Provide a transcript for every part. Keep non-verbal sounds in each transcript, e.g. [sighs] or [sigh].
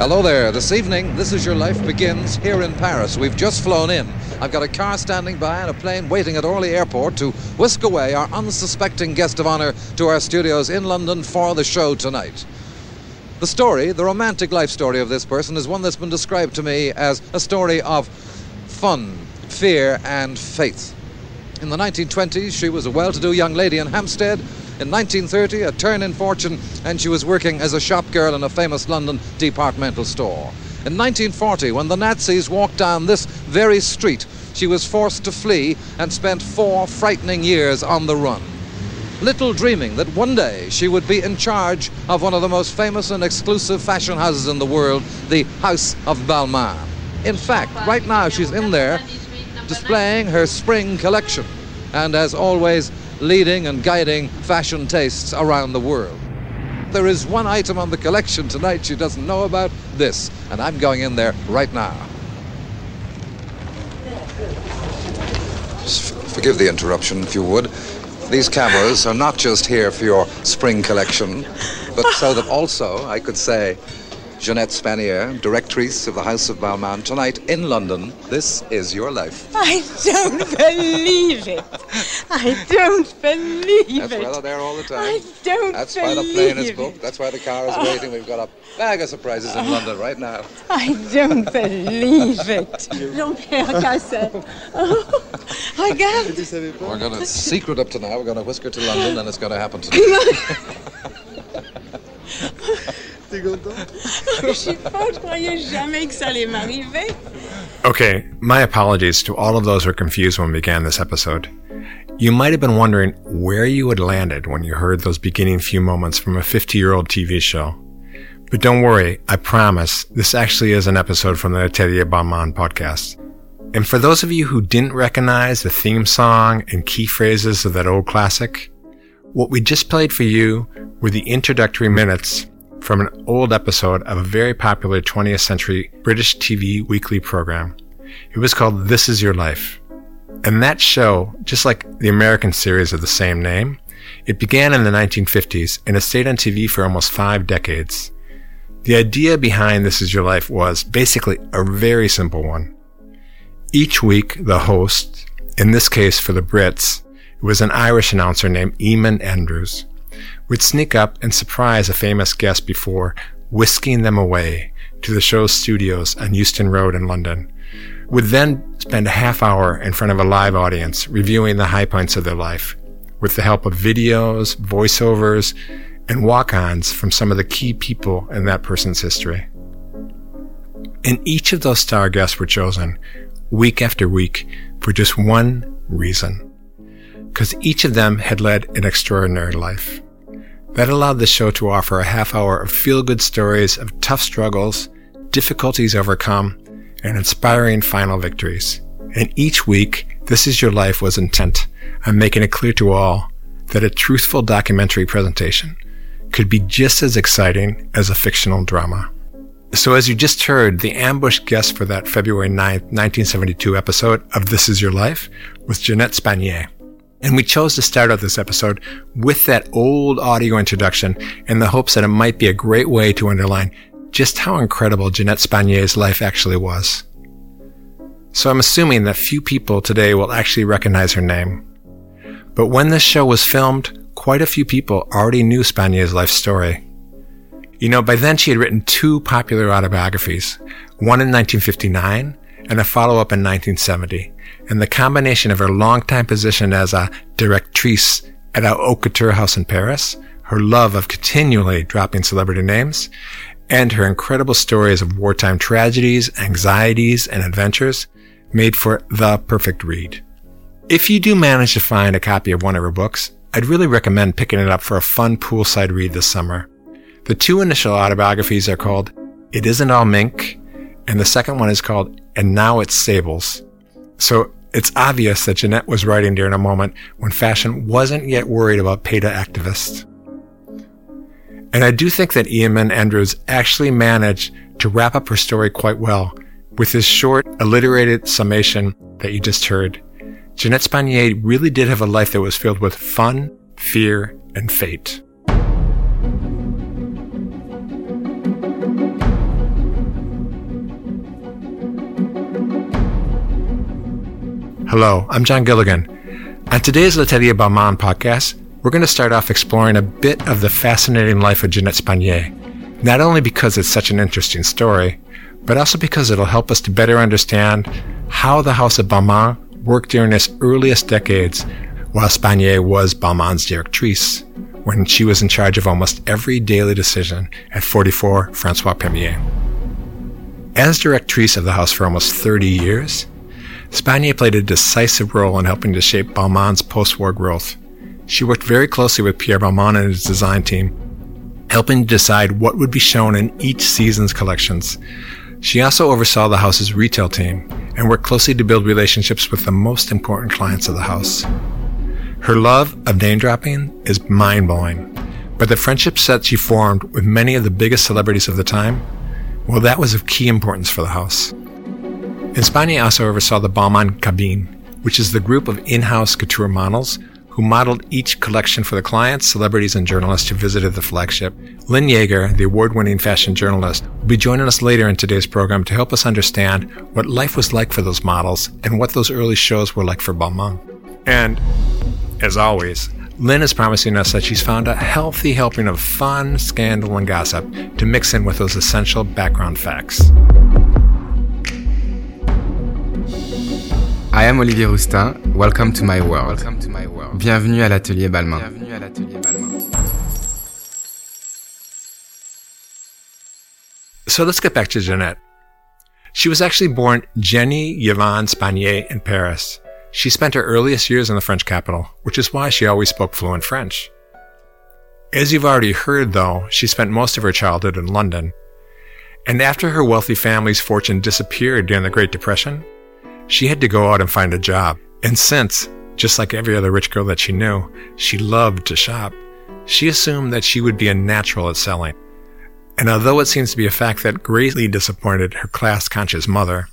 Hello there. This evening, This Is Your Life begins here in Paris. We've just flown in. I've got a car standing by and a plane waiting at Orly Airport to whisk away our unsuspecting guest of honor to our studios in London for the show tonight. The story, the romantic life story of this person, is one that's been described to me as a story of fun, fear, and faith. In the 1920s, she was a well to do young lady in Hampstead in 1930, a turn in fortune, and she was working as a shop girl in a famous London departmental store. In 1940, when the Nazis walked down this very street, she was forced to flee and spent four frightening years on the run. Little dreaming that one day she would be in charge of one of the most famous and exclusive fashion houses in the world, the House of Balmain. In fact, right now she's in there displaying her spring collection and, as always, leading and guiding fashion tastes around the world. There is one item on the collection tonight she doesn't know about this, and I'm going in there right now. Forgive the interruption, if you would. These cameras are not just here for your spring collection, but so that also I could say Ginette Spanier, directrice of the House of Balmain, tonight in London. This is your life. [laughs] I don't believe it. I don't believe That's it. That's why they're there all the time. I don't believe it. That's why the plane is it. booked. That's why the car is waiting. We've got a bag of surprises in London right now. I don't believe it. Jean-Pierre Cassel. Oh, regarde. We're going to secret up to now. We're going to whisk her to London, and it's going to [laughs] happen tonight. [laughs] [laughs] Je suis folle, je croyais jamais que ça allait m'arriver. Okay, my apologies to all of those who were confused when we began this episode. You might have been wondering where you had landed when you heard those beginning few moments from a 50 year old TV show. But don't worry, I promise this actually is an episode from the Atelier Balmain podcast. And for those of you who didn't recognize the theme song and key phrases of that old classic, what we just played for you were the introductory minutes from an old episode of a very popular 20th century British TV weekly program. It was called This Is Your Life. And that show, just like the American series of the same name, it began in the 1950s and it stayed on TV for almost five decades. The idea behind This Is Your Life was basically a very simple one. Each week, the host, in this case for the Brits, it was an Irish announcer named Eamon Andrews, would sneak up and surprise a famous guest before whisking them away to the show's studios on Euston Road in London, would then spend a half hour in front of a live audience reviewing the high points of their life with the help of videos, voiceovers, and walk-ons from some of the key people in that person's history. And each of those star guests were chosen week after week for just one reason. Because each of them had led an extraordinary life. That allowed the show to offer a half hour of feel good stories of tough struggles, difficulties overcome, and inspiring final victories. And each week, This Is Your Life was intent on making it clear to all that a truthful documentary presentation could be just as exciting as a fictional drama. So as you just heard, the ambush guest for that February 9th, 1972 episode of This Is Your Life was Ginette Spanier. And we chose to start out this episode with that old audio introduction in the hopes that it might be a great way to underline just how incredible Ginette Spanier's life actually was. So I'm assuming that few people today will actually recognize her name. But when this show was filmed, quite a few people already knew Spanier's life story. You know, by then she had written two popular autobiographies, one in 1959 and a follow-up in 1970. And the combination of her longtime position as a directrice at our Haute Couture house in Paris, her love of continually dropping celebrity names, and her incredible stories of wartime tragedies, anxieties, and adventures made for the perfect read. If you do manage to find a copy of one of her books, I'd really recommend picking it up for a fun poolside read this summer. The two initial autobiographies are called It Isn't All Mink, and the second one is called And Now It's Sables. So it's obvious that Ginette was writing during a moment when fashion wasn't yet worried about PETA activists. And I do think that Eamon Andrews actually managed to wrap up her story quite well with his short, alliterated summation that you just heard. Ginette Spanier really did have a life that was filled with fun, fear, and fate. Hello, I'm John Gilligan. On today's L'Atelier Balmain podcast, we're going to start off exploring a bit of the fascinating life of Ginette Spanier, not only because it's such an interesting story, but also because it'll help us to better understand how the House of Balmain worked during its earliest decades while Spanier was Balmain's directrice, when she was in charge of almost every daily decision at 44 Francois Premier. As directrice of the house for almost 30 years, Spanier played a decisive role in helping to shape Balmain's post-war growth. She worked very closely with Pierre Balmain and his design team, helping to decide what would be shown in each season's collections. She also oversaw the house's retail team and worked closely to build relationships with the most important clients of the house. Her love of name dropping is mind blowing, but the friendships that she formed with many of the biggest celebrities of the time, well, that was of key importance for the house. And Spanier also oversaw the Balmain Cabine, which is the group of in house couture models who modeled each collection for the clients, celebrities, and journalists who visited the flagship. Lynn Yaeger, the award winning fashion journalist, will be joining us later in today's program to help us understand what life was like for those models and what those early shows were like for Balmain. And as always, Lynn is promising us that she's found a healthy helping of fun, scandal, and gossip to mix in with those essential background facts. I am Olivier Rousteing. Welcome to my world. Welcome to my world. Bienvenue à l'atelier Balmain. Bienvenue à l'atelier Balmain. So let's get back to Ginette. She was actually born Jenny Yvonne Spanier in Paris. She spent her earliest years in the French capital, which is why she always spoke fluent French. As you've already heard, though, she spent most of her childhood in London. And after her wealthy family's fortune disappeared during the Great Depression, she had to go out and find a job. And since, just like every other rich girl that she knew, she loved to shop, she assumed that she would be a natural at selling. And although it seems to be a fact that greatly disappointed her class conscious mother,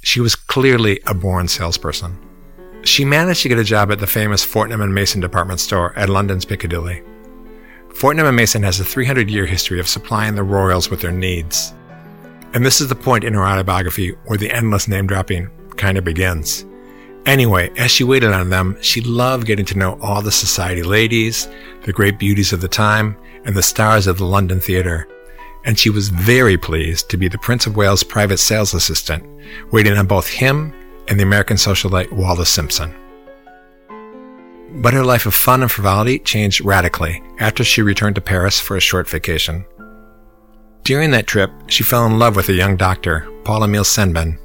she was clearly a born salesperson. She managed to get a job at the famous Fortnum and Mason department store at London's Piccadilly. Fortnum and Mason has a 300-year history of supplying the royals with their needs. And this is the point in her autobiography where the endless name dropping kind of begins. Anyway, as she waited on them, she loved getting to know all the society ladies, the great beauties of the time, and the stars of the London theater. And she was very pleased to be the Prince of Wales' private sales assistant, waiting on both him and the American socialite Wallis Simpson. But her life of fun and frivolity changed radically after she returned to Paris for a short vacation. During that trip, she fell in love with a young doctor, Paul Emile Seidmann.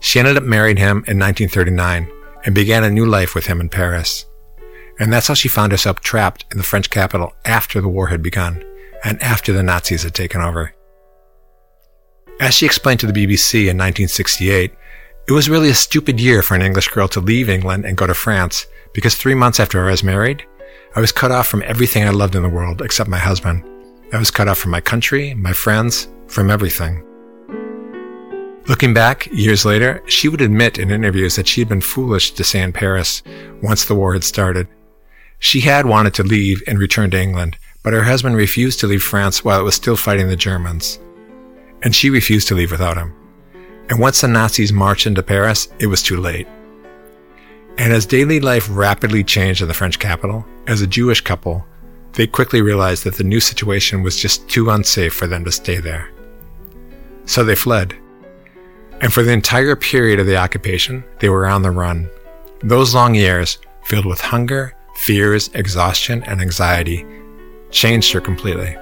She ended up marrying him in 1939 and began a new life with him in Paris. And that's how she found herself trapped in the French capital after the war had begun and after the Nazis had taken over. As she explained to the BBC in 1968, it was really a stupid year for an English girl to leave England and go to France because three months after I was married, I was cut off from everything I loved in the world except my husband. I was cut off from my country, my friends, from everything. Looking back, years later, she would admit in interviews that she had been foolish to stay in Paris once the war had started. She had wanted to leave and return to England, but her husband refused to leave France while it was still fighting the Germans. And she refused to leave without him. And once the Nazis marched into Paris, it was too late. And as daily life rapidly changed in the French capital, as a Jewish couple, they quickly realized that the new situation was just too unsafe for them to stay there. So they fled. And for the entire period of the occupation, they were on the run. Those long years, filled with hunger, fears, exhaustion, and anxiety, changed her completely.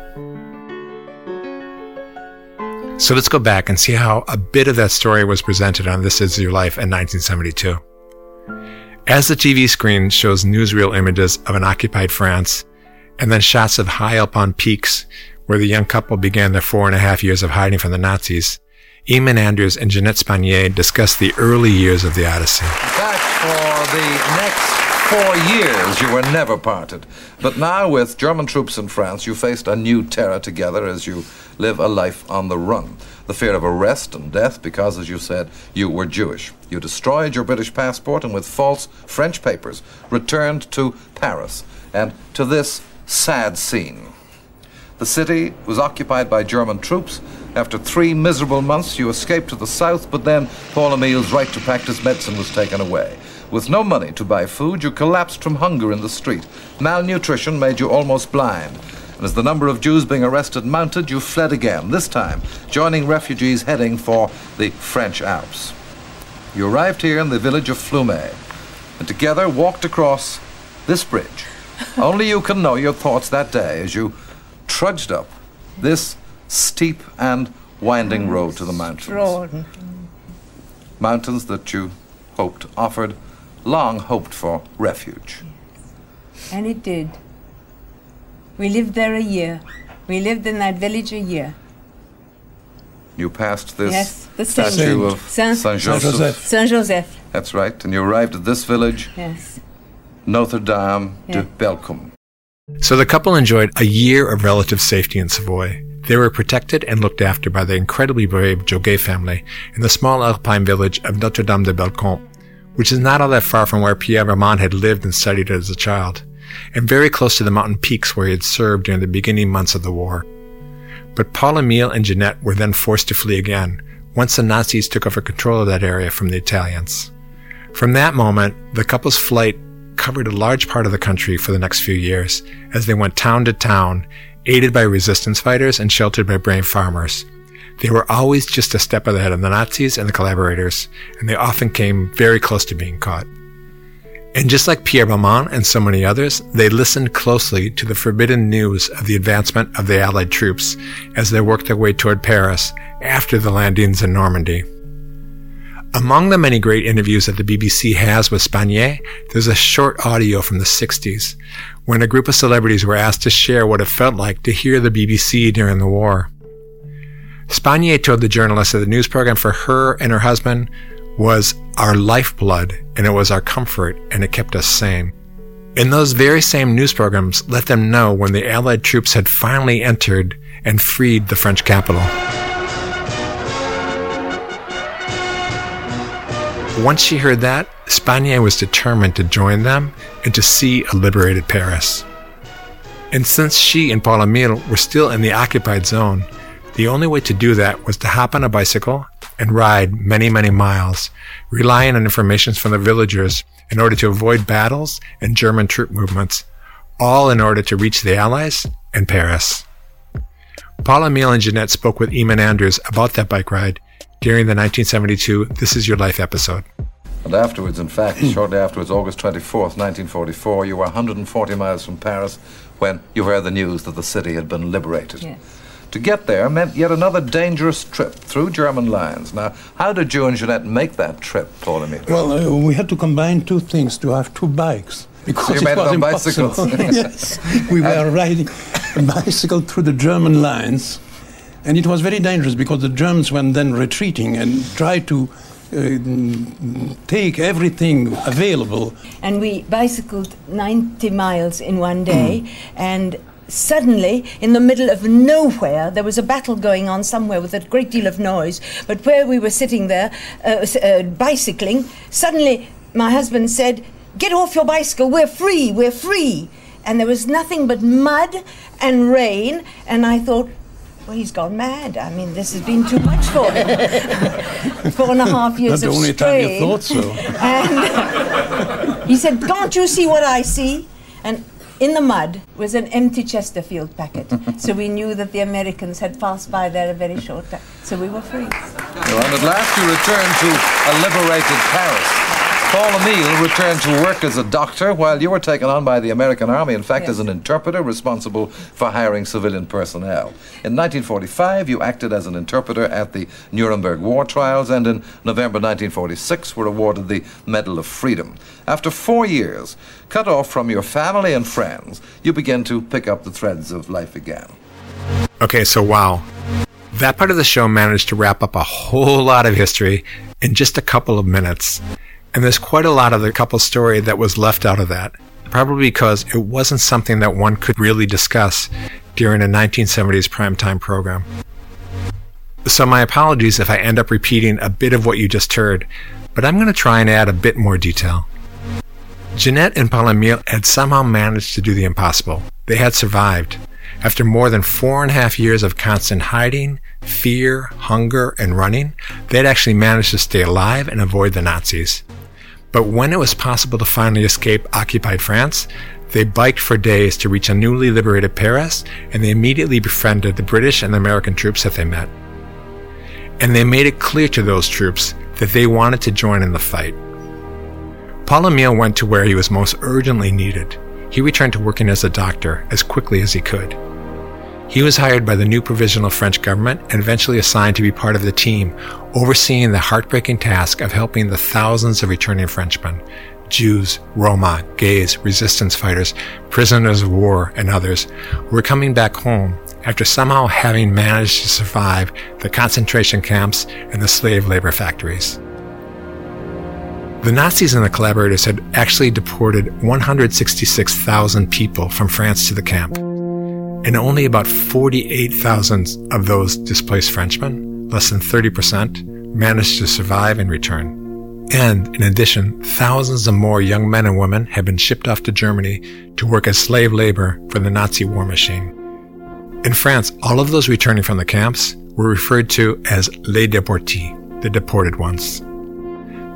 So let's go back and see how a bit of that story was presented on This Is Your Life in 1972. As the TV screen shows newsreel images of an occupied France, and then shots of high up on peaks where the young couple began their four and a half years of hiding from the Nazis, Eamon Andrews and Ginette Spanier discuss the early years of the Odyssey. Fact, for the next four years you were never parted. But now, with German troops in France, you faced a new terror together as you live a life on the run. The fear of arrest and death because, as you said, you were Jewish. You destroyed your British passport and, with false French papers, returned to Paris and to this sad scene. The city was occupied by German troops, After three miserable months, you escaped to the south, but then Paul Emile's right to practice medicine was taken away. With no money to buy food, you collapsed from hunger in the street. Malnutrition made you almost blind. And as the number of Jews being arrested mounted, you fled again, this time joining refugees heading for the French Alps. You arrived here in the village of Flumet and together walked across this bridge. [laughs] Only you can know your thoughts that day as you trudged up this steep and winding road to the mountains. Mountains that you hoped offered, long hoped for refuge. And it did. We lived there a year. We lived in that village a year. You passed this Yes, the saint. statue of Saint- Saint Joseph. Saint Joseph. That's right. And you arrived at this village, Yes. Notre Dame Yeah. de Bellecombe. So the couple enjoyed a year of relative safety in Savoy. They were protected and looked after by the incredibly brave Joguet family in the small alpine village of Notre Dame de Bellecombe, which is not all that far from where Pierre Balmain had lived and studied as a child, and very close to the mountain peaks where he had served during the beginning months of the war. But Paul Emile and Ginette were then forced to flee again, once the Nazis took over control of that area from the Italians. From that moment, the couple's flight covered a large part of the country for the next few years as they went town to town, aided by resistance fighters and sheltered by brave farmers. They were always just a step ahead of the Nazis and the collaborators, and they often came very close to being caught. And just like Pierre Balmain and so many others, they listened closely to the forbidden news of the advancement of the Allied troops as they worked their way toward Paris after the landings in Normandy. Among the many great interviews that the BBC has with Spanier, there's a short audio from the 60s when a group of celebrities were asked to share what it felt like to hear the BBC during the war. Spanier told the journalist that the news program for her and her husband was our lifeblood and it was our comfort and it kept us sane. And those very same news programs let them know when the Allied troops had finally entered and freed the French capital. Once she heard that, Spanier was determined to join them and to see a liberated Paris. And since she and Paul Emile were still in the occupied zone, the only way to do that was to hop on a bicycle and ride many, many miles, relying on information from the villagers in order to avoid battles and German troop movements, all in order to reach the Allies and Paris. Paul Emile and Ginette spoke with Eamon Andrews about that bike ride during the 1972 This Is Your Life episode. And afterwards, in fact, [clears throat] shortly afterwards, August 24th, 1944, you were 140 miles from Paris when you heard the news that the city had been liberated. Yes. To get there meant yet another dangerous trip through German lines. Now, how did you and Ginette make that trip, Paul Emile? Well, uh, we had to combine two things to have two bikes. Because you it made it was on impossible. bicycles. [laughs] yes, we were [laughs] riding a bicycle through the German lines, and it was very dangerous because the Germans were then retreating and tried to uh, mm, take everything available. And we bicycled 90 miles in one day, and suddenly, in the middle of nowhere, there was a battle going on somewhere with a great deal of noise. But where we were sitting there, uh, uh, bicycling, suddenly my husband said, Get off your bicycle, we're free, we're free. And there was nothing but mud and rain, and I thought, well, he's gone mad. I mean, this has been too much for him. [laughs] Four and a half years Not the of only time you thought so. [laughs] And he said, Can't you see what I see? And in the mud was an empty Chesterfield packet. so we knew that the Americans had passed by there a very short time. So we were free. Well, and at last you returned to a liberated Paris. Paul Emile returned to work as a doctor while you were taken on by the American Army, in fact, as an interpreter responsible for hiring civilian personnel. In 1945, you acted as an interpreter at the Nuremberg war trials, and in November 1946 were awarded the Medal of Freedom. After four years, cut off from your family and friends, you begin to pick up the threads of life again. Okay, so wow. That part of the show managed to wrap up a whole lot of history in just a couple of minutes. And there's quite a lot of the couple's story that was left out of that, probably because it wasn't something that one could really discuss during a 1970s primetime program. So my apologies if I end up repeating a bit of what you just heard, but I'm going to try and add a bit more detail. Ginette and Paul Emile had somehow managed to do the impossible. They had survived. After more than four and a half years of constant hiding, fear, hunger, and running, they'd actually managed to stay alive and avoid the Nazis. But when it was possible to finally escape occupied France, they biked for days to reach a newly liberated Paris, and they immediately befriended the British and American troops that they met. And they made it clear to those troops that they wanted to join in the fight. Paul went to where he was most urgently needed. He returned to working as a doctor as quickly as he could. He was hired by the new provisional French government and eventually assigned to be part of the team overseeing the heartbreaking task of helping the thousands of returning Frenchmen, Jews, Roma, gays, resistance fighters, prisoners of war, and others who were coming back home after somehow having managed to survive the concentration camps and the slave labor factories. The Nazis and the collaborators had actually deported 166,000 people from France to the camp, and only about 48,000 of those displaced Frenchmen, less than 30%, managed to survive and return. And in addition, thousands of more young men and women had been shipped off to Germany to work as slave labor for the Nazi war machine. In France, all of those returning from the camps were referred to as les déportés, the deported ones.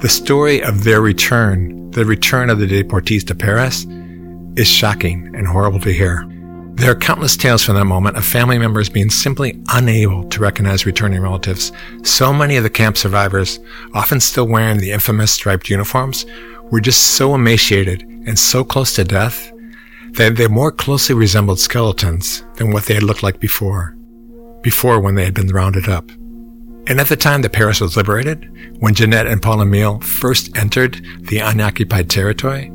The story of their return, the return of the deportees to Paris, is shocking and horrible to hear. There are countless tales from that moment of family members being simply unable to recognize returning relatives. So many of the camp survivors, often still wearing the infamous striped uniforms, were just so emaciated and so close to death that they more closely resembled skeletons than what they had looked like before. Before when they had been rounded up. And at the time that Paris was liberated, when Ginette and Paul Emile first entered the unoccupied territory,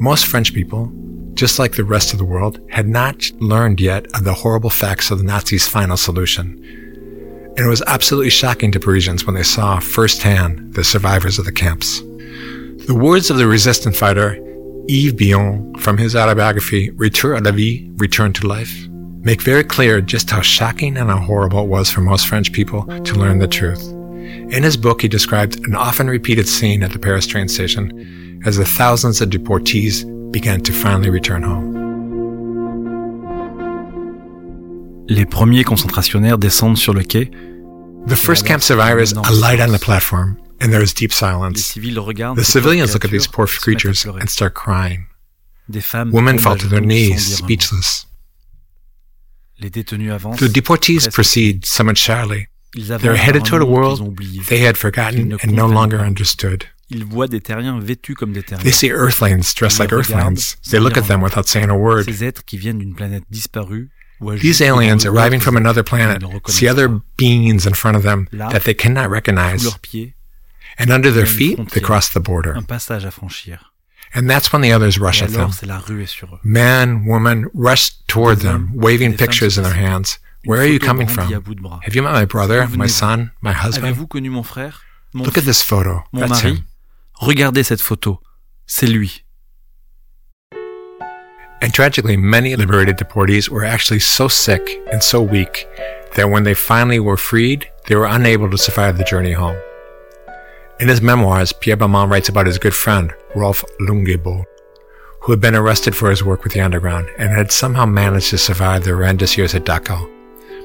most French people, just like the rest of the world, had not learned yet of the horrible facts of the Nazis' final solution. And it was absolutely shocking to Parisians when they saw firsthand the survivors of the camps. The words of the resistance fighter Yves Bion from his autobiography Retour à la vie, Return to Life, make very clear just how shocking and how horrible it was for most French people to learn the truth. In his book, he described an often repeated scene at the Paris train station as the thousands of deportees began to finally return home. Les premiers concentrationnaires descendent sur le quai. The first camp survivors alight on the platform, and there is deep silence. The civilians look at these poor se mettent à creatures and start crying. Women fall to their knees, sans dire un mot. speechless. Les détenus avancent. The deportees proceed somewhat shyly. They're headed toward a world they had forgotten and no longer understood. Ils voient des terriens vêtus comme des terriens. They see earthlings dressed Ils like earthlings. sans They look at them without saying a word. Ces êtres qui viennent d'une planète disparue These aliens arriving from another planet see other beings in front of them Là, that they cannot recognize. leurs pieds, And under their feet, they cross the border. un passage à franchir. And that's when the others rush at them. Men, women rush toward them, hommes, waving pictures in their hands. Where are you coming from? Have you met my brother, my son, my husband? Avez-vous connu mon frère Mon Look at this photo. That's him. Regardez cette photo. C'est lui. And tragically, many liberated deportees were actually so sick and so weak that when they finally were freed, they were unable to survive the journey home. In his memoirs, Pierre Balmain writes about his good friend, Rolf Lungebo, who had been arrested for his work with the underground and had somehow managed to survive the horrendous years at Dachau.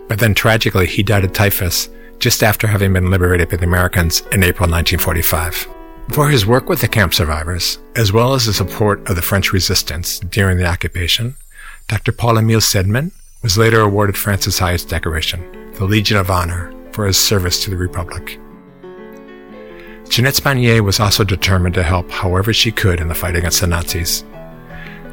But then tragically, he died of typhus just after having been liberated by the Americans in April 1945. For his work with the camp survivors, as well as the support of the French resistance during the occupation, Dr. Paul Emile Seidmann was later awarded France's highest decoration, the Legion of Honor, for his service to the Republic. Ginette Spanier was also determined to help however she could in the fight against the Nazis.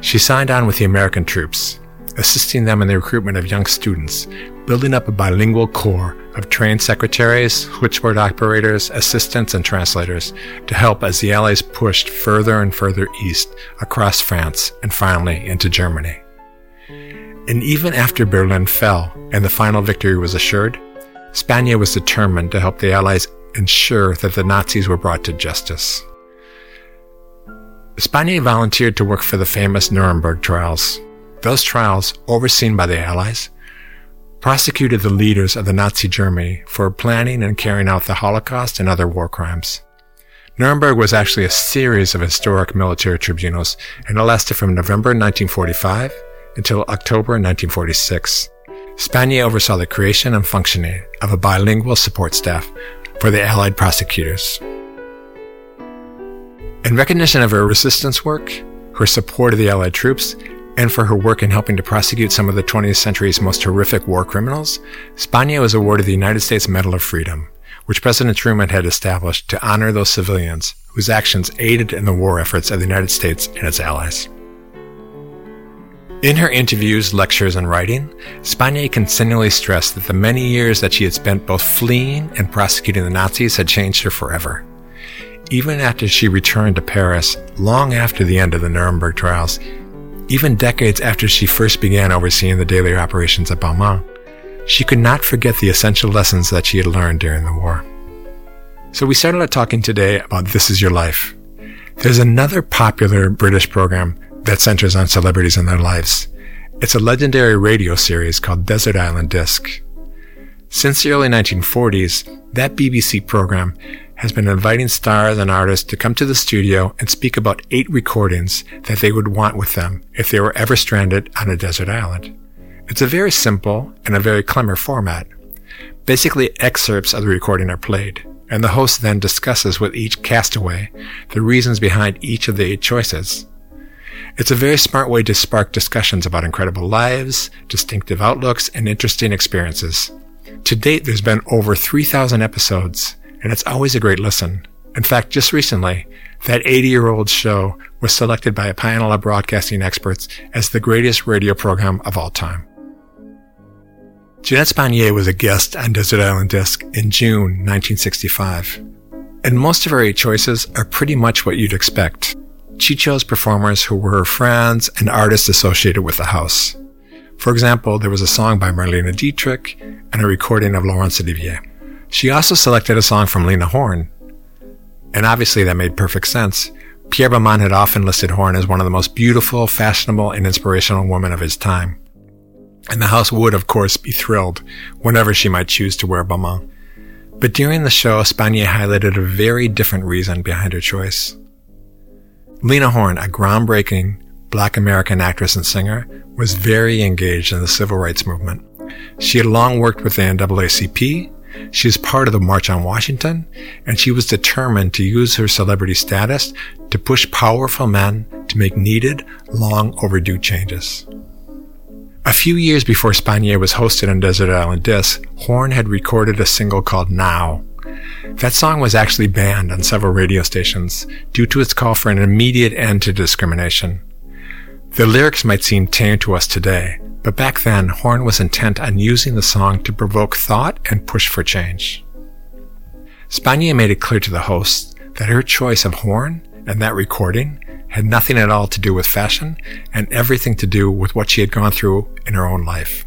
She signed on with the American troops, assisting them in the recruitment of young students, building up a bilingual corps of trained secretaries, switchboard operators, assistants, and translators to help as the Allies pushed further and further east across France and finally into Germany. And even after Berlin fell and the final victory was assured, Spanier was determined to help the Allies ensure that the Nazis were brought to justice. Spanier volunteered to work for the famous Nuremberg trials. Those trials, overseen by the Allies, prosecuted the leaders of the Nazi Germany for planning and carrying out the Holocaust and other war crimes. Nuremberg was actually a series of historic military tribunals and it lasted from November 1945 until October 1946. Spanier oversaw the creation and functioning of a bilingual support staff for the Allied prosecutors. In recognition of her resistance work, her support of the Allied troops, and for her work in helping to prosecute some of the 20th century's most horrific war criminals, Spanier was awarded the United States Medal of Freedom, which President Truman had established to honor those civilians whose actions aided in the war efforts of the United States and its allies. In her interviews, lectures, and writing, Spanier continually stressed that the many years that she had spent both fleeing and prosecuting the Nazis had changed her forever. Even after she returned to Paris, long after the end of the Nuremberg trials, even decades after she first began overseeing the daily operations at Balmain, she could not forget the essential lessons that she had learned during the war. So we started out talking today about This Is Your Life. There's another popular British program that centers on celebrities and their lives. It's a legendary radio series called Desert Island Disc. Since the early 1940s, that BBC program has been inviting stars and artists to come to the studio and speak about eight recordings that they would want with them if they were ever stranded on a desert island. It's a very simple and a very clever format. Basically, excerpts of the recording are played, and the host then discusses with each castaway the reasons behind each of the eight choices. It's a very smart way to spark discussions about incredible lives, distinctive outlooks, and interesting experiences. To date, there's been over 3,000 episodes, and it's always a great listen. In fact, just recently, that 80 year old show was selected by a panel of broadcasting experts as the greatest radio program of all time. Ginette Spanier was a guest on Desert Island Disc in June 1965. And most of her choices are pretty much what you'd expect she chose performers who were her friends and artists associated with the house. For example, there was a song by Marlene Dietrich and a recording of Laurence Olivier. She also selected a song from Lena Horne. And obviously that made perfect sense. Pierre Balmain had often listed Horne as one of the most beautiful, fashionable, and inspirational women of his time. And the house would, of course, be thrilled whenever she might choose to wear Balmain. But during the show, Spanier highlighted a very different reason behind her choice. Lena Horne, a groundbreaking black American actress and singer, was very engaged in the civil rights movement. She had long worked with the NAACP. She was part of the March on Washington, and she was determined to use her celebrity status to push powerful men to make needed, long overdue changes. A few years before Spanier was hosted on Desert Island Disc, Horne had recorded a single called Now, that song was actually banned on several radio stations due to its call for an immediate end to discrimination. The lyrics might seem tame to us today, but back then, Horne was intent on using the song to provoke thought and push for change. Spanier made it clear to the hosts that her choice of Horne and that recording had nothing at all to do with fashion and everything to do with what she had gone through in her own life.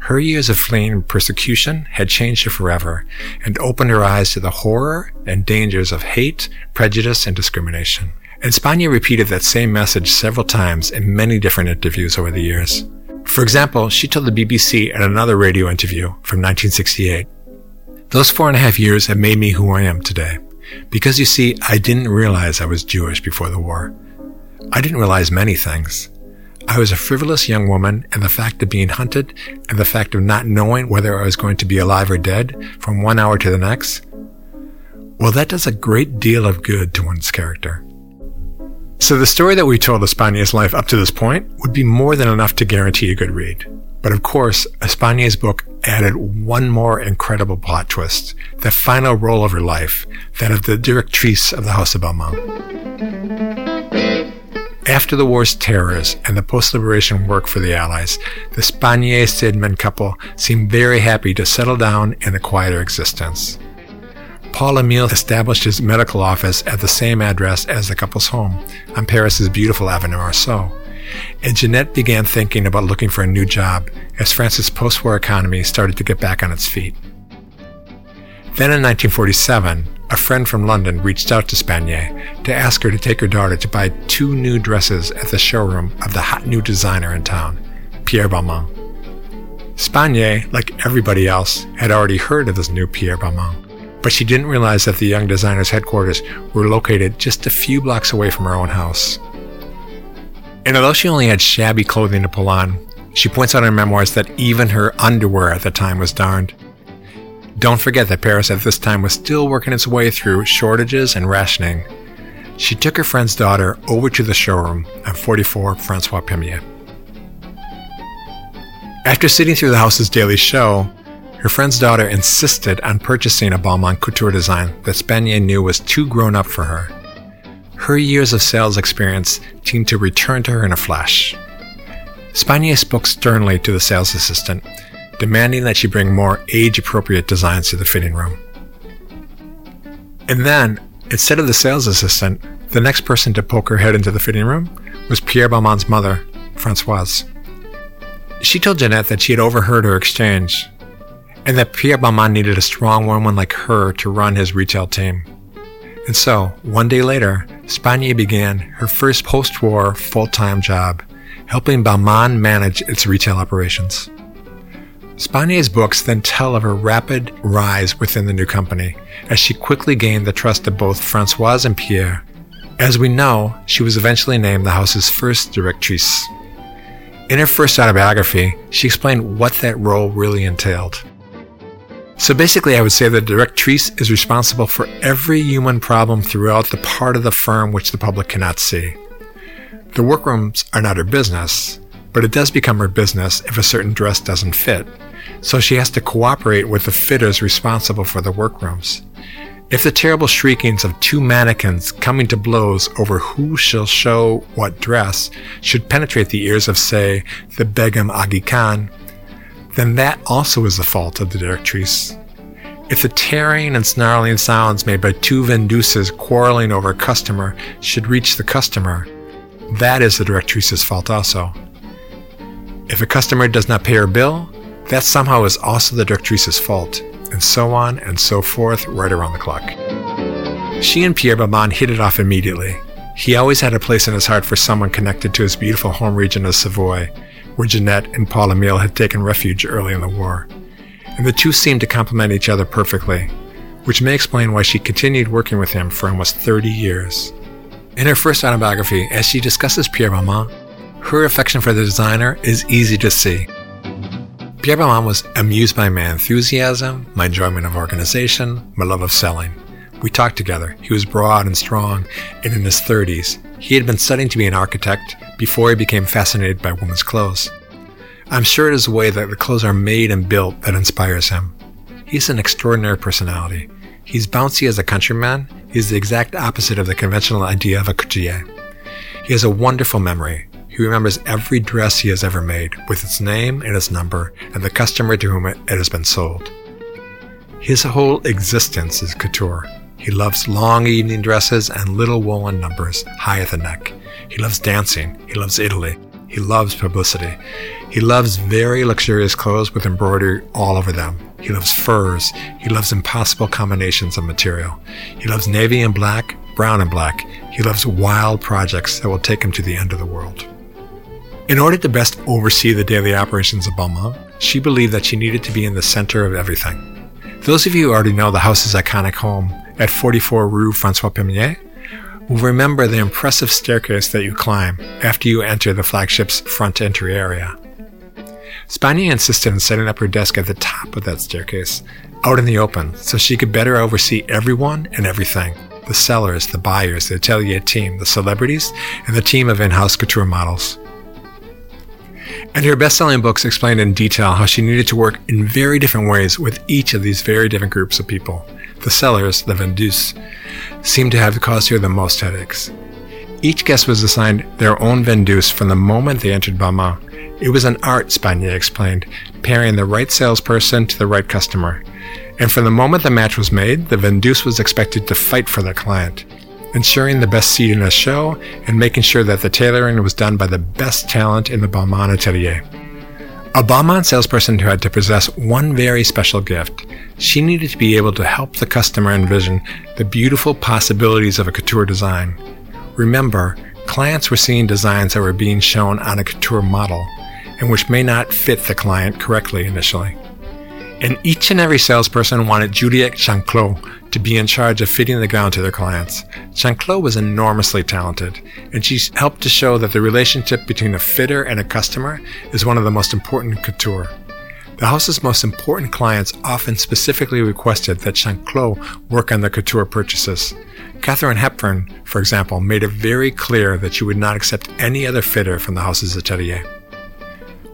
Her years of fleeing persecution had changed her forever and opened her eyes to the horror and dangers of hate, prejudice, and discrimination. And Spanier repeated that same message several times in many different interviews over the years. For example, she told the BBC in another radio interview from 1968, Those four and a half years have made me who I am today. Because you see, I didn't realize I was Jewish before the war. I didn't realize many things. I was a frivolous young woman, and the fact of being hunted and the fact of not knowing whether I was going to be alive or dead from one hour to the next, well, that does a great deal of good to one's character. So the story that we told of Spanier's life up to this point would be more than enough to guarantee a good read. But of course, Spanier's book added one more incredible plot twist, the final role of her life, that of the directrice of the House of Balmain. After the war's terrors and the post-liberation work for the Allies, the Spanier-Seidmann couple seemed very happy to settle down in a quieter existence. Paul Emile established his medical office at the same address as the couple's home, on Paris's beautiful Avenue Marceau. And Ginette began thinking about looking for a new job as France's post-war economy started to get back on its feet. Then in 1947, a friend from London reached out to Spanier to ask her to take her daughter to buy two new dresses at the showroom of the hot new designer in town, Pierre Balmain. Spanier, like everybody else, had already heard of this new Pierre Balmain, but she didn't realize that the young designer's headquarters were located just a few blocks away from her own house. And although she only had shabby clothing to pull on, She points out in her memoirs that even her underwear at the time was darned. Don't forget that Paris at this time was still working its way through shortages and rationing. She took her friend's daughter over to the showroom on 44 Francois Premier. After sitting through the house's daily show, her friend's daughter insisted on purchasing a Balmain couture design that Spanier knew was too grown up for her. Her years of sales experience seemed to return to her in a flash. Spanier spoke sternly to the sales assistant, demanding that she bring more age appropriate designs to the fitting room. And then, instead of the sales assistant, the next person to poke her head into the fitting room was Pierre Balmain's mother, Francoise. She told Ginette that she had overheard her exchange and that Pierre Balmain needed a strong woman like her to run his retail team. And so, one day later, Spanier began her first post war full time job, helping Balmain manage its retail operations. Spanier's books then tell of her rapid rise within the new company, as she quickly gained the trust of both Francoise and Pierre. As we know, she was eventually named the house's first directrice. In her first autobiography, she explained what that role really entailed. So basically, I would say that the directrice is responsible for every human problem throughout the part of the firm which the public cannot see. The workrooms are not her business, but it does become her business if a certain dress doesn't fit. So she has to cooperate with the fitters responsible for the workrooms. If the terrible shriekings of two mannequins coming to blows over who shall show what dress should penetrate the ears of, say, the Begum Aga Khan, then that also is the fault of the directrice. If the tearing and snarling sounds made by two vendeuses quarreling over a customer should reach the customer, that is the directrice's fault also. If a customer does not pay her bill, that somehow is also the directrice's fault, and so on and so forth right around the clock. She and Pierre Balmain hit it off immediately. He always had a place in his heart for someone connected to his beautiful home region of Savoy, where Ginette and Paul Emile had taken refuge early in the war. And the two seemed to complement each other perfectly, which may explain why she continued working with him for almost 30 years. In her first autobiography, as she discusses Pierre Balmain, her affection for the designer is easy to see. Pierre Balmain was amused by my enthusiasm, my enjoyment of organization, my love of selling. We talked together. He was broad and strong, and in his 30s. He had been studying to be an architect before he became fascinated by women's clothes. I'm sure it is the way that the clothes are made and built that inspires him. He's an extraordinary personality. He's bouncy as a countryman. He's the exact opposite of the conventional idea of a couturier. He has a wonderful memory. He remembers every dress he has ever made, with its name and its number, and the customer to whom it has been sold. His whole existence is couture. He loves long evening dresses and little woolen numbers high at the neck. He loves dancing. He loves Italy. He loves publicity. He loves very luxurious clothes with embroidery all over them. He loves furs. He loves impossible combinations of material. He loves navy and black, brown and black. He loves wild projects that will take him to the end of the world. In order to best oversee the daily operations of Balmain, she believed that she needed to be in the center of everything. Those of you who already know the house's iconic home at 44 Rue Francois Premier will remember the impressive staircase that you climb after you enter the flagship's front entry area. Spanier insisted on setting up her desk at the top of that staircase, out in the open, so she could better oversee everyone and everything the sellers, the buyers, the atelier team, the celebrities, and the team of in house couture models. And her best selling books explained in detail how she needed to work in very different ways with each of these very different groups of people. The sellers, the vendeuses, seemed to have caused her the most headaches. Each guest was assigned their own vendeuse from the moment they entered Balmain. It was an art, Spanier explained, pairing the right salesperson to the right customer. And from the moment the match was made, the vendeuse was expected to fight for the client, ensuring the best seat in a show and making sure that the tailoring was done by the best talent in the Balmain atelier. A Balmain salesperson who had to possess one very special gift. She needed to be able to help the customer envision the beautiful possibilities of a couture design. Remember, clients were seeing designs that were being shown on a couture model and which may not fit the client correctly initially. And each and every salesperson wanted Juliette Chanclot to be in charge of fitting the gown to their clients. Jeanne-Claude was enormously talented, and she helped to show that the relationship between a fitter and a customer is one of the most important in couture. The house's most important clients often specifically requested that Jeanne-Claude work on their couture purchases. Katharine Hepburn, for example, made it very clear that she would not accept any other fitter from the house's atelier.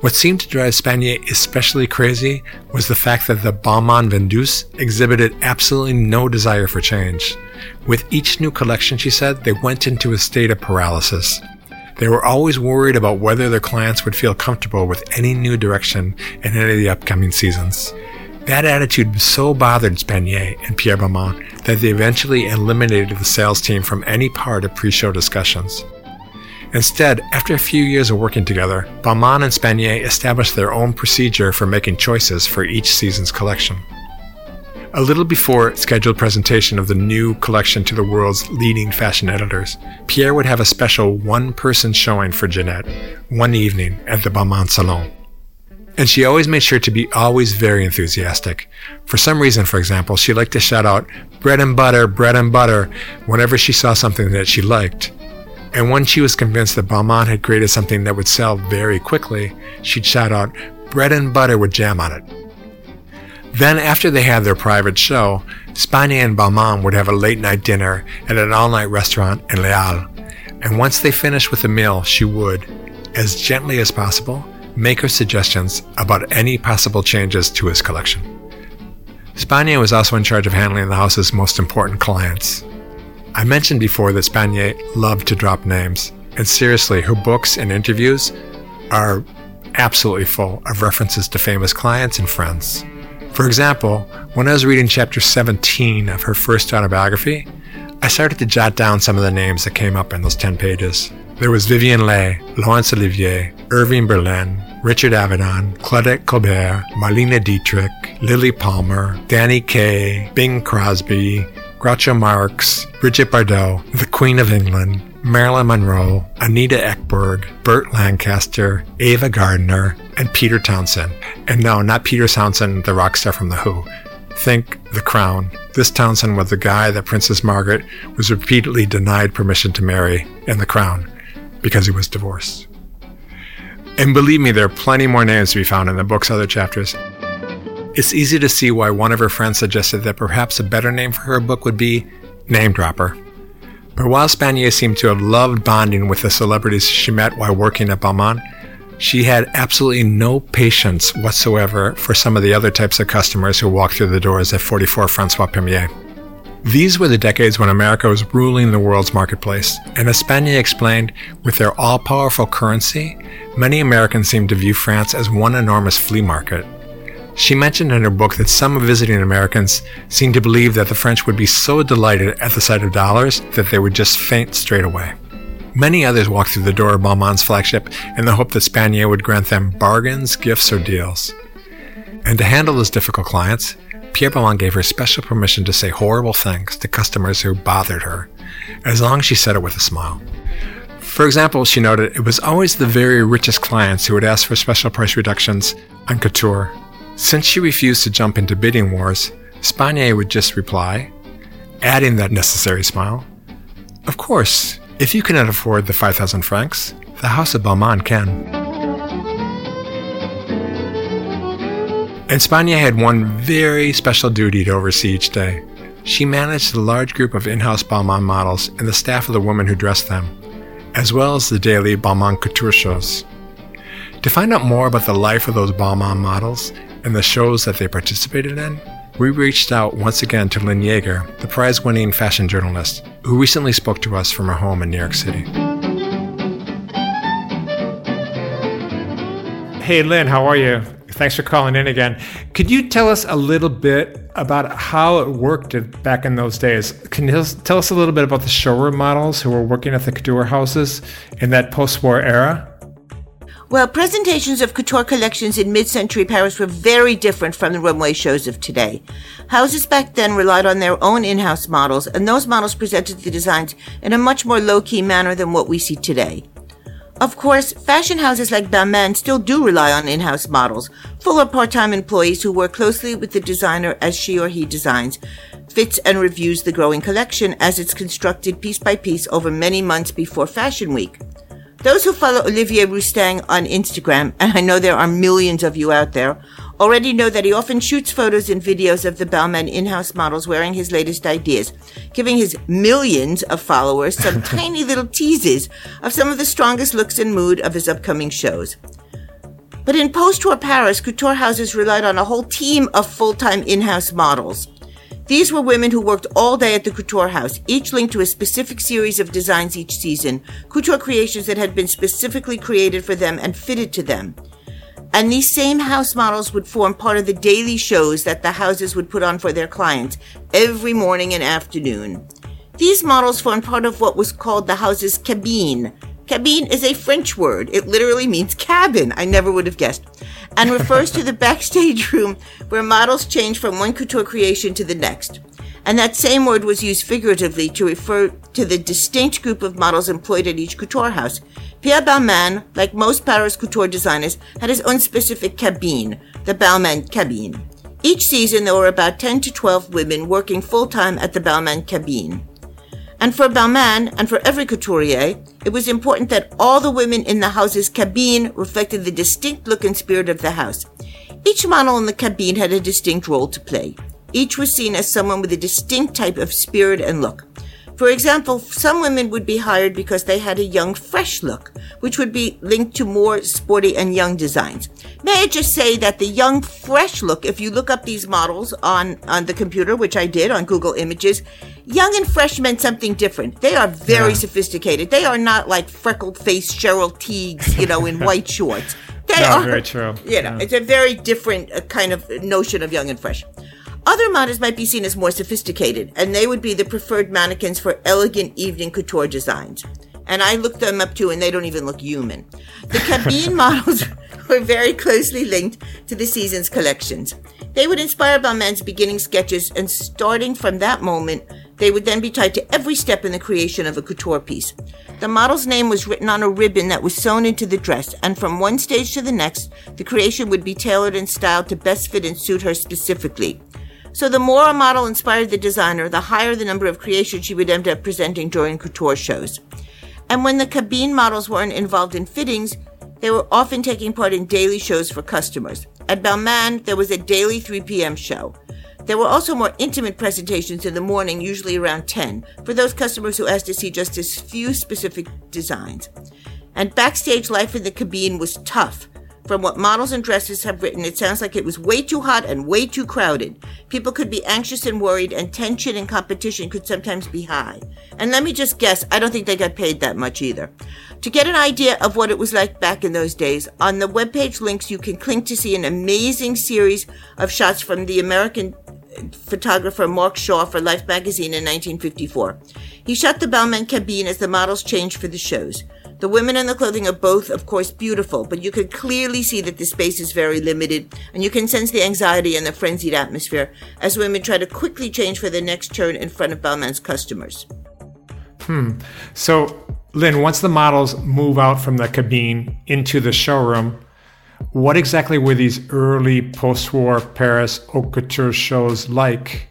What seemed to drive Spanier especially crazy was the fact that the Balmain Vendeuse exhibited absolutely no desire for change. With each new collection, she said, they went into a state of paralysis. They were always worried about whether their clients would feel comfortable with any new direction in any of the upcoming seasons. That attitude so bothered Spanier and Pierre Balmain that they eventually eliminated the sales team from any part of pre-show discussions. Instead, after a few years of working together, Balmain and Spanier established their own procedure for making choices for each season's collection. A little before scheduled presentation of the new collection to the world's leading fashion editors, Pierre would have a special one-person showing for Ginette one evening at the Balmain Salon. And she always made sure to be always very enthusiastic. For some reason, for example, she liked to shout out, bread and butter, bread and butter, whenever she saw something that she liked. And when she was convinced that Balmain had created something that would sell very quickly, she'd shout out, bread and butter with jam on it. Then, after they had their private show, Spanier and Balmain would have a late night dinner at an all night restaurant in Les Halles. And once they finished with the meal, she would, as gently as possible, make her suggestions about any possible changes to his collection. Spanier was also in charge of handling the house's most important clients. I mentioned before that Spanier loved to drop names, and seriously, her books and interviews are absolutely full of references to famous clients and friends. For example, when I was reading chapter 17 of her first autobiography, I started to jot down some of the names that came up in those 10 pages. There was Vivien Leigh, Laurence Olivier, Irving Berlin, Richard Avedon, Claudette Colbert, Marlene Dietrich, Lilli Palmer, Danny Kaye, Bing Crosby, Groucho Marx, Brigitte Bardot, the Queen of England, Marilyn Monroe, Anita Ekberg, Burt Lancaster, Ava Gardner, and Peter Townsend. And no, not Peter Townsend, the rock star from The Who. Think The Crown. This Townsend was the guy that Princess Margaret was repeatedly denied permission to marry in The Crown because he was divorced. And believe me, there are plenty more names to be found in the book's other chapters. It's easy to see why one of her friends suggested that perhaps a better name for her book would be Name Dropper. But while Spanier seemed to have loved bonding with the celebrities she met while working at Balmain, she had absolutely no patience whatsoever for some of the other types of customers who walked through the doors at 44 Francois Premier. These were the decades when America was ruling the world's marketplace, and as Spanier explained, with their all powerful currency, many Americans seemed to view France as one enormous flea market. She mentioned in her book that some visiting Americans seemed to believe that the French would be so delighted at the sight of dollars that they would just faint straight away. Many others walked through the door of Balmain's flagship in the hope that Spanier would grant them bargains, gifts, or deals. And to handle those difficult clients, Pierre Balmain gave her special permission to say horrible things to customers who bothered her, as long as she said it with a smile. For example, she noted it was always the very richest clients who would ask for special price reductions on couture since she refused to jump into bidding wars, Spanier would just reply, adding that necessary smile, Of course, if you cannot afford the 5,000 francs, the House of Balmain can. And Spanier had one very special duty to oversee each day. She managed the large group of in-house Balmain models and the staff of the women who dressed them, as well as the daily Balmain couture shows. To find out more about the life of those Balmain models and the shows that they participated in, we reached out once again to Lynn Yaeger, the prize winning fashion journalist, who recently spoke to us from her home in New York City. Hey, Lynn, how are you? Thanks for calling in again. Could you tell us a little bit about how it worked back in those days? Can you tell us a little bit about the showroom models who were working at the couture houses in that post war era? Well, presentations of couture collections in mid century Paris were very different from the runway shows of today. Houses back then relied on their own in house models, and those models presented the designs in a much more low key manner than what we see today. Of course, fashion houses like Balmain still do rely on in-house models, full or part-time employees who work closely with the designer as she or he designs, fits and reviews the growing collection as it's constructed piece by piece over many months before Fashion Week. Those who follow Olivier Rousteing on Instagram, and I know there are millions of you out there, already know that he often shoots photos and videos of the Balmain in-house models wearing his latest ideas, giving his millions of followers some [laughs] tiny little teases of some of the strongest looks and mood of his upcoming shows. But in post-war Paris, couture houses relied on a whole team of full-time in-house models. These were women who worked all day at the couture house, each linked to a specific series of designs each season, couture creations that had been specifically created for them and fitted to them. And these same house models would form part of the daily shows that the houses would put on for their clients every morning and afternoon. These models formed part of what was called the house's cabine. Cabine is a French word. It literally means cabin. I never would have guessed and refers to the backstage room where models change from one couture creation to the next. And that same word was used figuratively to refer to the distinct group of models employed at each couture house. Pierre Balmain, like most Paris couture designers, had his own specific cabine, the Balmain cabine. Each season, there were about 10 to 12 women working full time at the Balmain cabine. And for Balmain and for every couturier, it was important that all the women in the house's cabine reflected the distinct look and spirit of the house. Each model in the cabine had a distinct role to play. Each was seen as someone with a distinct type of spirit and look. For example, some women would be hired because they had a young, fresh look, which would be linked to more sporty and young designs. May I just say that the young, fresh look, if you look up these models on, on the computer, which I did on Google Images, young and fresh meant something different. They are very yeah. sophisticated. They are not like freckled faced Cheryl Tiegs, you know, in [laughs] white shorts. They no, are, very true. [laughs] You know, yeah. it's a very different uh, kind of notion of young and fresh. Other models might be seen as more sophisticated, and they would be the preferred mannequins for elegant evening couture designs. And I looked them up too, and they don't even look human. The [laughs] cabine models [laughs] were very closely linked to the season's collections. They would inspire Balmain's beginning sketches, and starting from that moment, they would then be tied to every step in the creation of a couture piece. The model's name was written on a ribbon that was sewn into the dress, and from one stage to the next, the creation would be tailored and styled to best fit and suit her specifically. So the more a model inspired the designer, the higher the number of creations she would end up presenting during couture shows. And when the cabine models weren't involved in fittings, they were often taking part in daily shows for customers. At Balmain, there was a daily 3 p.m. show. There were also more intimate presentations in the morning, usually around 10, for those customers who asked to see just a few specific designs. And backstage life in the cabine was tough. From what models and dresses have written, it sounds like it was way too hot and way too crowded. People could be anxious and worried, and tension and competition could sometimes be high. And let me just guess, I don't think they got paid that much either. To get an idea of what it was like back in those days, on the webpage links you can click to see an amazing series of shots from the American photographer Mark Shaw for Life magazine in 1954. He shot the Balmain cabine as the models changed for the shows. The women and the clothing are both, of course, beautiful, but you can clearly see that the space is very limited, and you can sense the anxiety and the frenzied atmosphere as women try to quickly change for their next turn in front of Balmain's customers. Hmm. So, Lynn, once the models move out from the cabine into the showroom, what exactly were these early post war Paris haute couture shows like?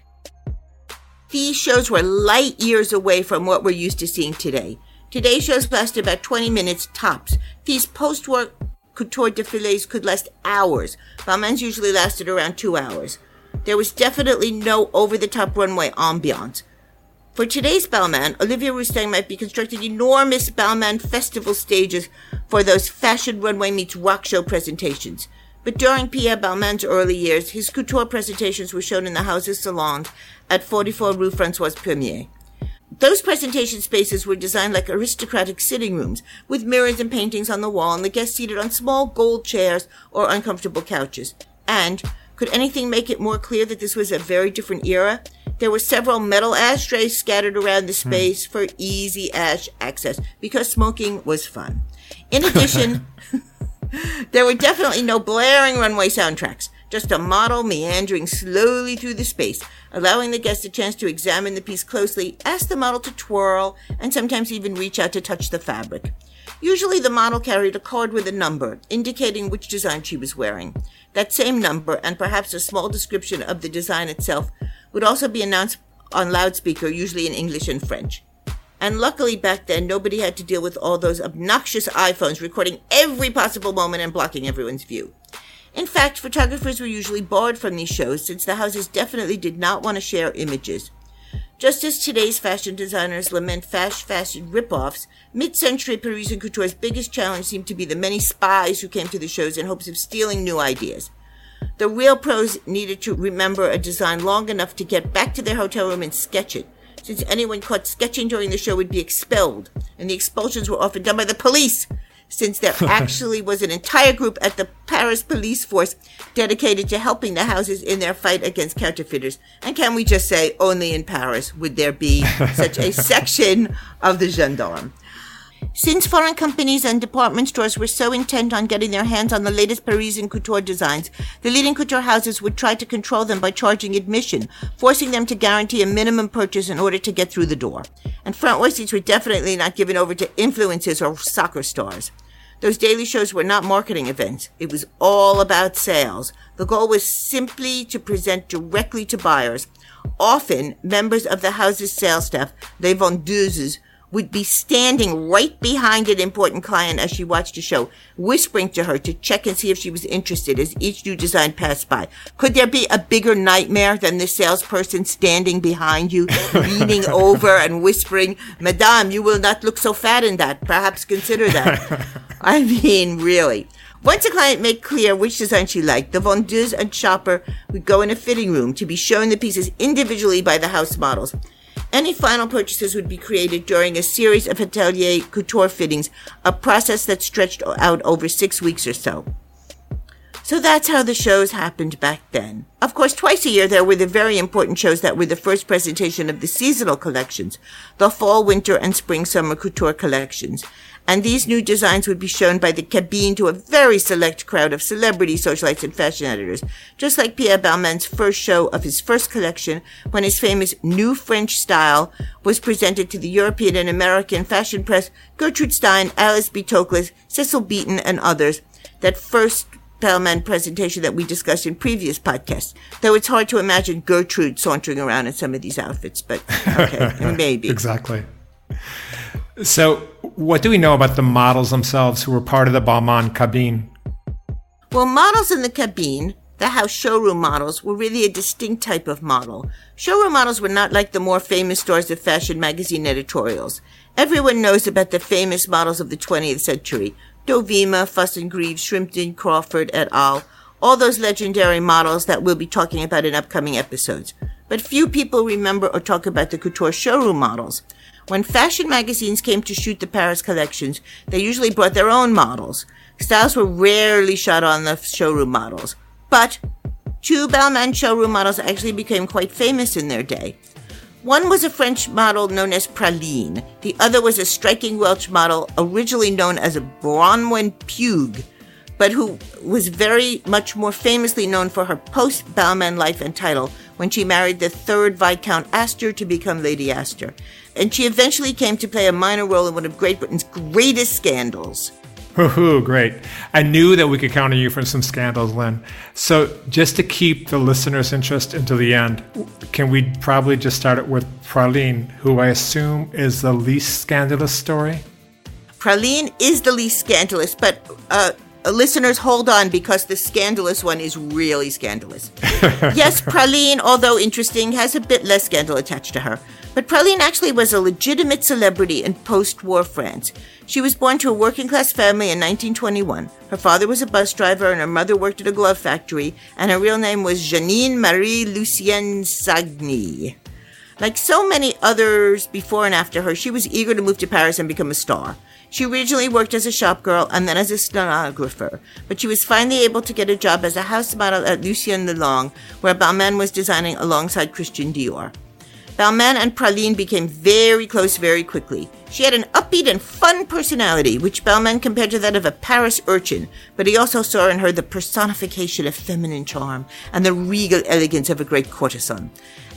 These shows were light years away from what we're used to seeing today. Today's shows last about 20 minutes tops. These post-war couture defilés could last hours. Balmain's usually lasted around two hours. There was definitely no over-the-top runway ambiance. For today's Balmain, Olivier Rousteing might be constructing enormous Balmain festival stages for those fashion runway meets rock show presentations. But during Pierre Balmain's early years, his couture presentations were shown in the house's salons at 44 Rue François Premier. Those presentation spaces were designed like aristocratic sitting rooms, with mirrors and paintings on the wall and the guests seated on small gold chairs or uncomfortable couches. And, could anything make it more clear that this was a very different era? There were several metal ashtrays scattered around the hmm. space hmm. for easy ash access because smoking was fun. In addition, [laughs] there were definitely no blaring runway soundtracks, just a model meandering slowly through the space, allowing the guest a chance to examine the piece closely, ask the model to twirl, and sometimes even reach out to touch the fabric. Usually the model carried a card with a number indicating which design she was wearing. That same number and perhaps a small description of the design itself would also be announced on loudspeaker, usually in English and French. And luckily back then, nobody had to deal with all those obnoxious iPhones recording every possible moment and blocking everyone's view. In fact, photographers were usually barred from these shows since the houses definitely did not want to share images. Just as today's fashion designers lament fast fashion rip-offs, mid-century Parisian couture's biggest challenge seemed to be the many spies who came to the shows in hopes of stealing new ideas. The real pros needed to remember a design long enough to get back to their hotel room and sketch it, since anyone caught sketching during the show would be expelled, and the expulsions were often done by the police, since there [laughs] actually was an entire group at the Paris police force dedicated to helping the houses in their fight against counterfeiters. And can we just say, only in Paris would there be [laughs] such a section of the gendarme. Since foreign companies and department stores were so intent on getting their hands on the latest Parisian couture designs, the leading couture houses would try to control them by charging admission, forcing them to guarantee a minimum purchase in order to get through the door. And front row seats were definitely not given over to influencers or soccer stars. Those daily shows were not marketing events. It was all about sales. The goal was simply to present directly to buyers. Often, members of the house's sales staff, les vendeuses, would be standing right behind an important client as she watched the show, whispering to her to check and see if she was interested as each new design passed by. Could there be a bigger nightmare than the salesperson standing behind you, [laughs] leaning over and whispering, Madame, you will not look so fat in that. Perhaps consider that. [laughs] I mean, really. Once a client made clear which design she liked, the vendeuse and shopper would go in a fitting room to be shown the pieces individually by the house models. Any final purchases would be created during a series of atelier couture fittings, a process that stretched out over six weeks or so. So that's how the shows happened back then. Of course, twice a year there were the very important shows that were the first presentation of the seasonal collections, the fall, winter, and spring, summer couture collections and these new designs would be shown by the cabine to a very select crowd of celebrity socialites and fashion editors, just like Pierre Balmain's first show of his first collection when his famous New French Style was presented to the European and American fashion press, Gertrude Stein, Alice B. Toklas, Cecil Beaton, and others. That first Balmain presentation that we discussed in previous podcasts. Though it's hard to imagine Gertrude sauntering around in some of these outfits, but okay, [laughs] maybe. Exactly. So, what do we know about the models themselves who were part of the Balmain cabine? Well, models in the cabine, the house showroom models, were really a distinct type of model. Showroom models were not like the more famous stars of fashion magazine editorials. Everyone knows about the famous models of the 20th century. Dovima, Fonssagrives, Shrimpton, Crawford, et al. All those legendary models that we'll be talking about in upcoming episodes. But few people remember or talk about the couture showroom models. When fashion magazines came to shoot the Paris collections, they usually brought their own models. Styles were rarely shot on the showroom models. But two Balmain showroom models actually became quite famous in their day. One was a French model known as Praline. The other was a striking Welsh model originally known as a Bronwen Pugh, but who was very much more famously known for her post Balmain life and title when she married the third Viscount Astor to become Lady Astor and she eventually came to play a minor role in one of Great Britain's greatest scandals. Ooh, great. I knew that we could count on you for some scandals, Lynn. So, just to keep the listener's interest until the end, can we probably just start it with Praline, who I assume is the least scandalous story? Praline is the least scandalous, but uh, listeners, hold on because the scandalous one is really scandalous. [laughs] yes, Praline, although interesting, has a bit less scandal attached to her. But Praline actually was a legitimate celebrity in post war France. She was born to a working class family in 1921. Her father was a bus driver and her mother worked at a glove factory, and her real name was Jeanine Marie Lucienne Sagny. Like so many others before and after her, she was eager to move to Paris and become a star. She originally worked as a shop girl and then as a stenographer, but she was finally able to get a job as a house model at Lucien Lelong, where Balmain was designing alongside Christian Dior. Balmain and Praline became very close very quickly. She had an upbeat and fun personality, which Balmain compared to that of a Paris urchin, but he also saw in her the personification of feminine charm and the regal elegance of a great courtesan.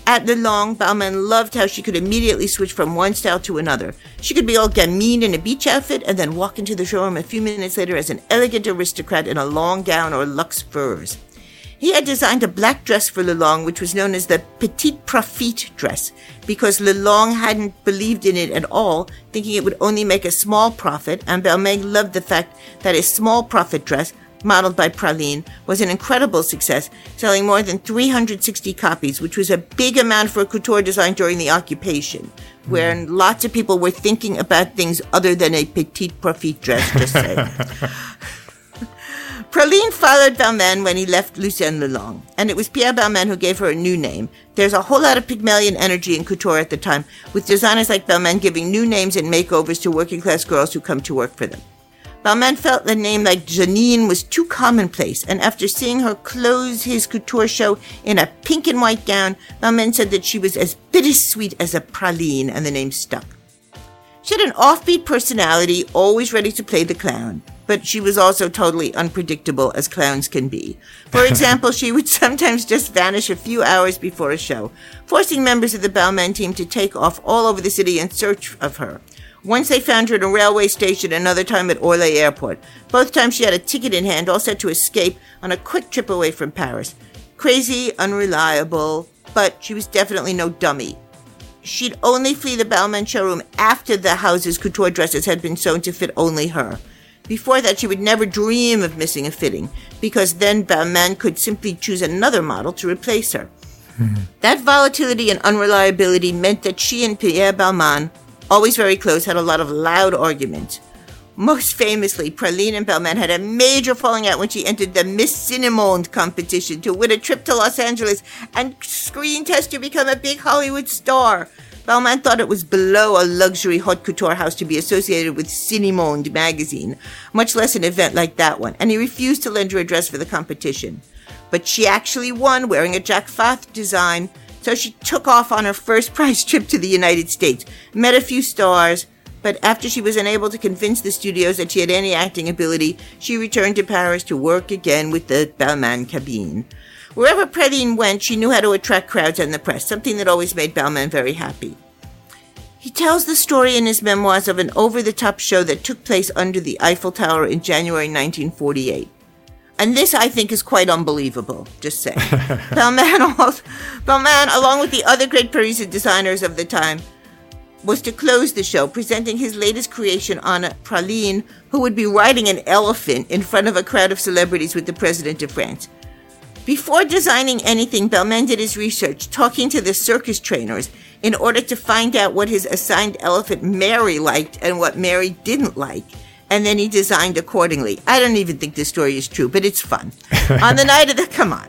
At Lelong, Balmain loved how she could immediately switch from one style to another. She could be all gamine in a beach outfit and then walk into the showroom a few minutes later as an elegant aristocrat in a long gown or luxe furs. He had designed a black dress for Lelong, which was known as the Petite Profite dress, because Lelong hadn't believed in it at all, thinking it would only make a small profit, and Balmain loved the fact that a small profit dress modeled by Praline, was an incredible success, selling more than 360 copies, which was a big amount for a couture design during the occupation, where mm. lots of people were thinking about things other than a petite profite dress, just say. [laughs] Praline followed Balmain when he left Lucien Lelong, and it was Pierre Balmain who gave her a new name. There's a whole lot of Pygmalion energy in couture at the time, with designers like Balmain giving new names and makeovers to working class girls who come to work for them. Balmain felt the name like Janine was too commonplace, and after seeing her close his couture show in a pink and white gown, Balmain said that she was as bittersweet as a praline, and the name stuck. She had an offbeat personality, always ready to play the clown, but she was also totally unpredictable as clowns can be. For [laughs] example, she would sometimes just vanish a few hours before a show, forcing members of the Balmain team to take off all over the city in search of her. Once they found her at a railway station, another time at Orly Airport. Both times she had a ticket in hand, all set to escape on a quick trip away from Paris. Crazy, unreliable, but she was definitely no dummy. She'd only flee the Balmain showroom after the house's couture dresses had been sewn to fit only her. Before that, she would never dream of missing a fitting, because then Balmain could simply choose another model to replace her. Mm-hmm. That volatility and unreliability meant that she and Pierre Balmain always very close, had a lot of loud arguments. Most famously, Praline and Balmain had a major falling out when she entered the Miss Cinemonde competition to win a trip to Los Angeles and screen test to become a big Hollywood star. Balmain thought it was below a luxury haute couture house to be associated with Cinemonde magazine, much less an event like that one, and he refused to lend her a dress for the competition. But she actually won wearing a Jacques Fath design so she took off on her first [laughs] prize trip to the United States, met a few stars, but after she was unable to convince the studios that she had any acting ability, she returned to Paris to work again with the Balmain cabine. Wherever Praline went, she knew how to attract crowds and the press, something that always made Balmain very happy. He tells the story in his memoirs of an over the top show that took place under the Eiffel Tower in January 1948. And this, I think, is quite unbelievable. Just say, [laughs] Balmain, Balmain, along with the other great Parisian designers of the time, was to close the show, presenting his latest creation on praline, who would be riding an elephant in front of a crowd of celebrities with the president of France. Before designing anything, Balmain did his research, talking to the circus trainers in order to find out what his assigned elephant Mary liked and what Mary didn't like and then he designed accordingly. I don't even think this story is true, but it's fun. [laughs] on the night of the, come on.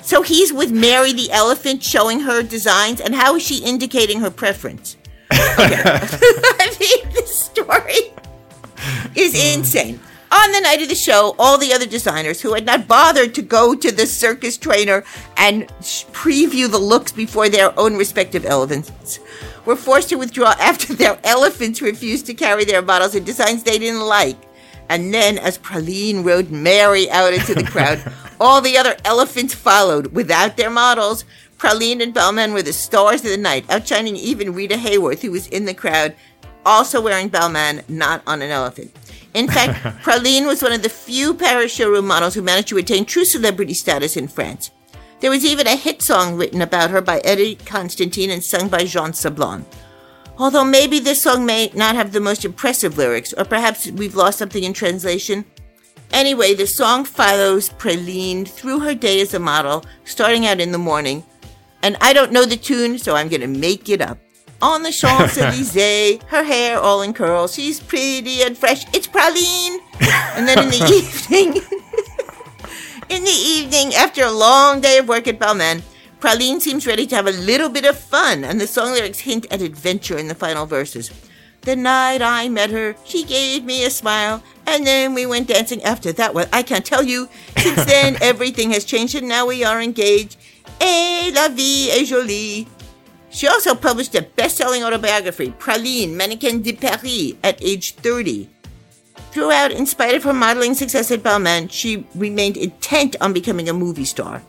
So he's with Mary the elephant showing her designs, and how is she indicating her preference? [laughs] Okay. [laughs] I mean, this story is mm. insane. On the night of the show, all the other designers who had not bothered to go to the circus trainer and preview the looks before their own respective elephants were forced to withdraw [laughs] after their elephants refused to carry their models in designs they didn't like. And then, as Praline rode Mary out into the crowd, [laughs] all the other elephants followed without their models. Praline and Balmain were the stars of the night, outshining even Rita Hayworth, who was in the crowd, also wearing Balmain, not on an elephant. In fact, [laughs] Praline was one of the few Paris showroom models who managed to retain true celebrity status in France. There was even a hit song written about her by Eddie Constantine and sung by Jean Sablon. Although maybe this song may not have the most impressive lyrics, or perhaps we've lost something in translation. Anyway, the song follows Praline through her day as a model, starting out in the morning. And I don't know the tune, so I'm going to make it up. On the Champs [laughs] Elysees, her hair all in curls, she's pretty and fresh. It's Praline! And then in the [laughs] evening, [laughs] in the evening, after a long day of work at Balmain, Praline seems ready to have a little bit of fun, and the song lyrics hint at adventure in the final verses. The night I met her, she gave me a smile, and then we went dancing after that. Well, I can't tell you. Since then, everything has changed, and now we are engaged. Et la vie est jolie. She also published a best selling autobiography, Praline, Mannequin de Paris, at age 30. Throughout, in spite of her modeling success at Balmain, she remained intent on becoming a movie star.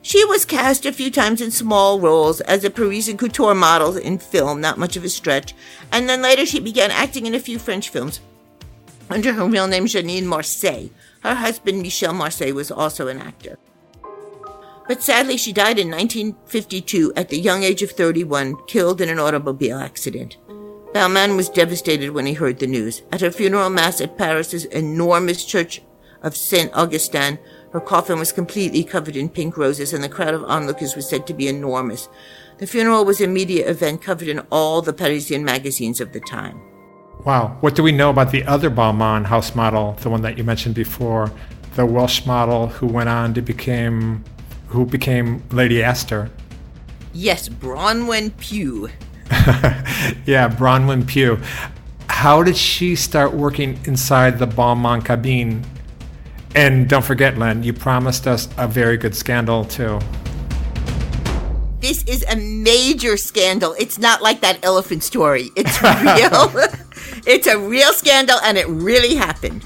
She was cast a few times in small roles as a Parisian couture model in film, not much of a stretch, and then later she began acting in a few French films under her real name Janine Marcet. Her husband Michel Marcet was also an actor. But sadly, she died in 1952 at the young age of 31, killed in an automobile accident. Balmain was devastated when he heard the news. At her funeral mass at Paris's enormous church of Saint Augustin, her coffin was completely covered in pink roses, and the crowd of onlookers was said to be enormous. The funeral was a media event covered in all the Parisian magazines of the time. Wow. What do we know about the other Balmain house model, the one that you mentioned before, the Welsh model who went on to become who became Lady Astor? Yes, Bronwen Pugh. [laughs] yeah, Bronwen Pugh. How did she start working inside the Balmain cabine? And don't forget, Lynn, you promised us a very good scandal too. This is a major scandal. It's not like that elephant story. It's [laughs] real. [laughs] it's a real scandal and it really happened.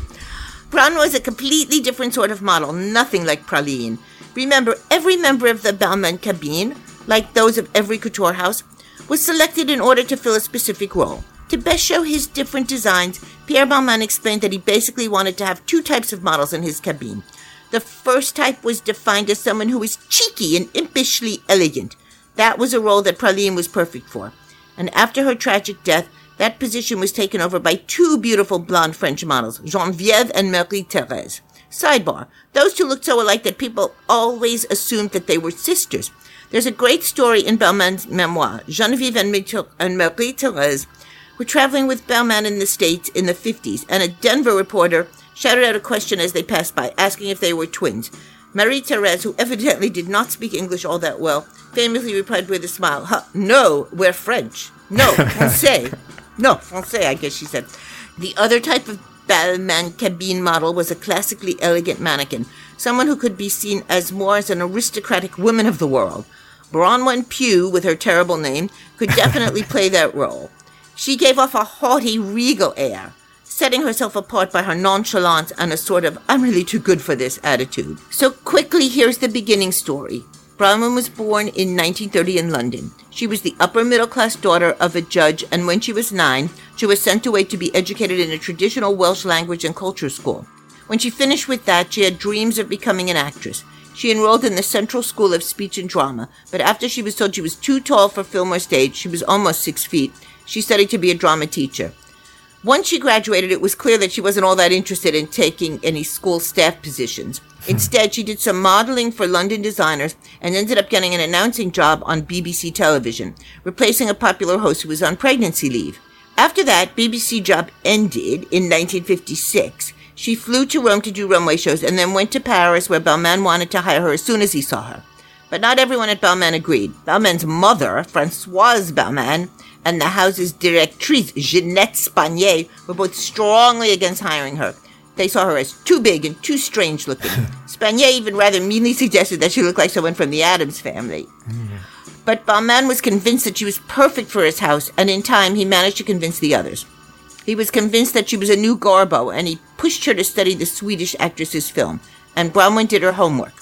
Bron was a completely different sort of model, nothing like Praline. Remember, every member of the Balmain cabine, like those of every couture house, was selected in order to fill a specific role. To best show his different designs, Pierre Balmain explained that he basically wanted to have two types of models in his cabine. The first type was defined as someone who was cheeky and impishly elegant. That was a role that Praline was perfect for. And after her tragic death, that position was taken over by two beautiful blonde French models, Geneviève and Marie Therese. Sidebar, those two looked so alike that people always assumed that they were sisters. There's a great story in Balmain's memoir. Geneviève and Marie Therese were traveling with Balmain in the States in the 50s, and a Denver reporter shouted out a question as they passed by, asking if they were twins. Marie Therese, who evidently did not speak English all that well, famously replied with a smile, huh, No, we're French. No, Francais. [laughs] no, Francais, I guess she said. The other type of Balmain cabine model was a classically elegant mannequin, someone who could be seen as more as an aristocratic woman of the world. Bronwen Pugh, with her terrible name, could [laughs] definitely play that role. She gave off a haughty, regal air, setting herself apart by her nonchalance and a sort of I'm really too good for this attitude. So quickly, here's the beginning story. Bronwen was born in 1930 in London. She was the upper middle class daughter of a judge, and when she was nine, she was sent away to be educated in a traditional Welsh language and culture school. When she finished with that, she had dreams of becoming an actress. She enrolled in the Central School of Speech and Drama, but after she was told she was too tall for film or stage, she was almost six feet, she studied to be a drama teacher. Once she graduated, it was clear that she wasn't all that interested in taking any school staff positions. Hmm. Instead, she did some modeling for London designers and ended up getting an announcing job on BBC television, replacing a popular host who was on pregnancy leave. After that, BBC job ended in 1956. She flew to Rome to do runway shows and then went to Paris where Balmain wanted to hire her as soon as he saw her. But not everyone at Balmain agreed. Balmain's mother, Françoise Balmain, and the house's directrice, Ginette Spanier, were both strongly against hiring her. They saw her as too big and too strange looking. [laughs] Spanier even rather meanly suggested that she looked like someone from the Addams family. Mm. But Balmain was convinced that she was perfect for his house, and in time he managed to convince the others. He was convinced that she was a new Garbo, and he pushed her to study the Swedish actress's film, and Bronwen did her homework.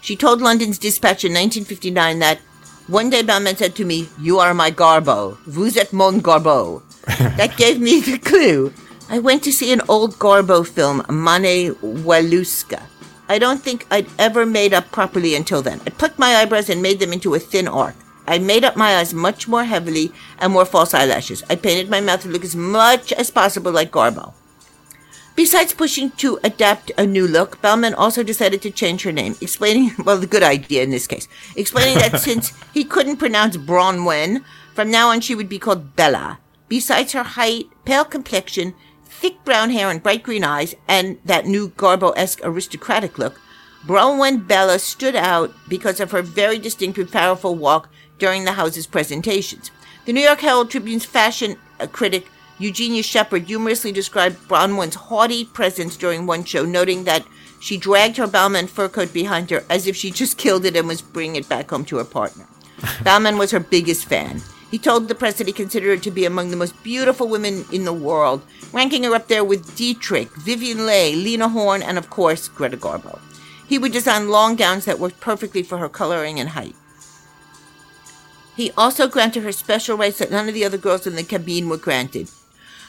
She told London's Dispatch in 1959 that one day Balmain said to me, You are my Garbo. Vous êtes mon Garbo. [laughs] that gave me the clue. I went to see an old Garbo film, Marie Walewska. I don't think I'd ever made up properly until then. I plucked my eyebrows and made them into a thin arc. I made up my eyes much more heavily and more false eyelashes. I painted my mouth to look as much as possible like Garbo. Besides pushing to adapt a new look, Balmain also decided to change her name, explaining, [laughs] well, the good idea in this case, explaining that [laughs] since he couldn't pronounce Bronwen, from now on she would be called Bella. Besides her height, pale complexion, thick brown hair and bright green eyes, and that new Garbo-esque aristocratic look, Bronwen Bella stood out because of her very distinct and powerful walk during the house's presentations. The New York Herald Tribune's fashion uh, critic Eugenia Sheppard humorously described Bronwen's haughty presence during one show, noting that she dragged her Balmain fur coat behind her as if she just [laughs] killed it and was bringing it back home to her partner. [laughs] Balmain was her biggest fan. He told the press that he considered her to be among the most beautiful women in the world, ranking her up there with Dietrich, Vivien Leigh, Lena Horne, and of course, Greta Garbo. He would design long gowns that worked perfectly for her coloring and height. He also granted her special rights that none of the other girls in the cabine were granted.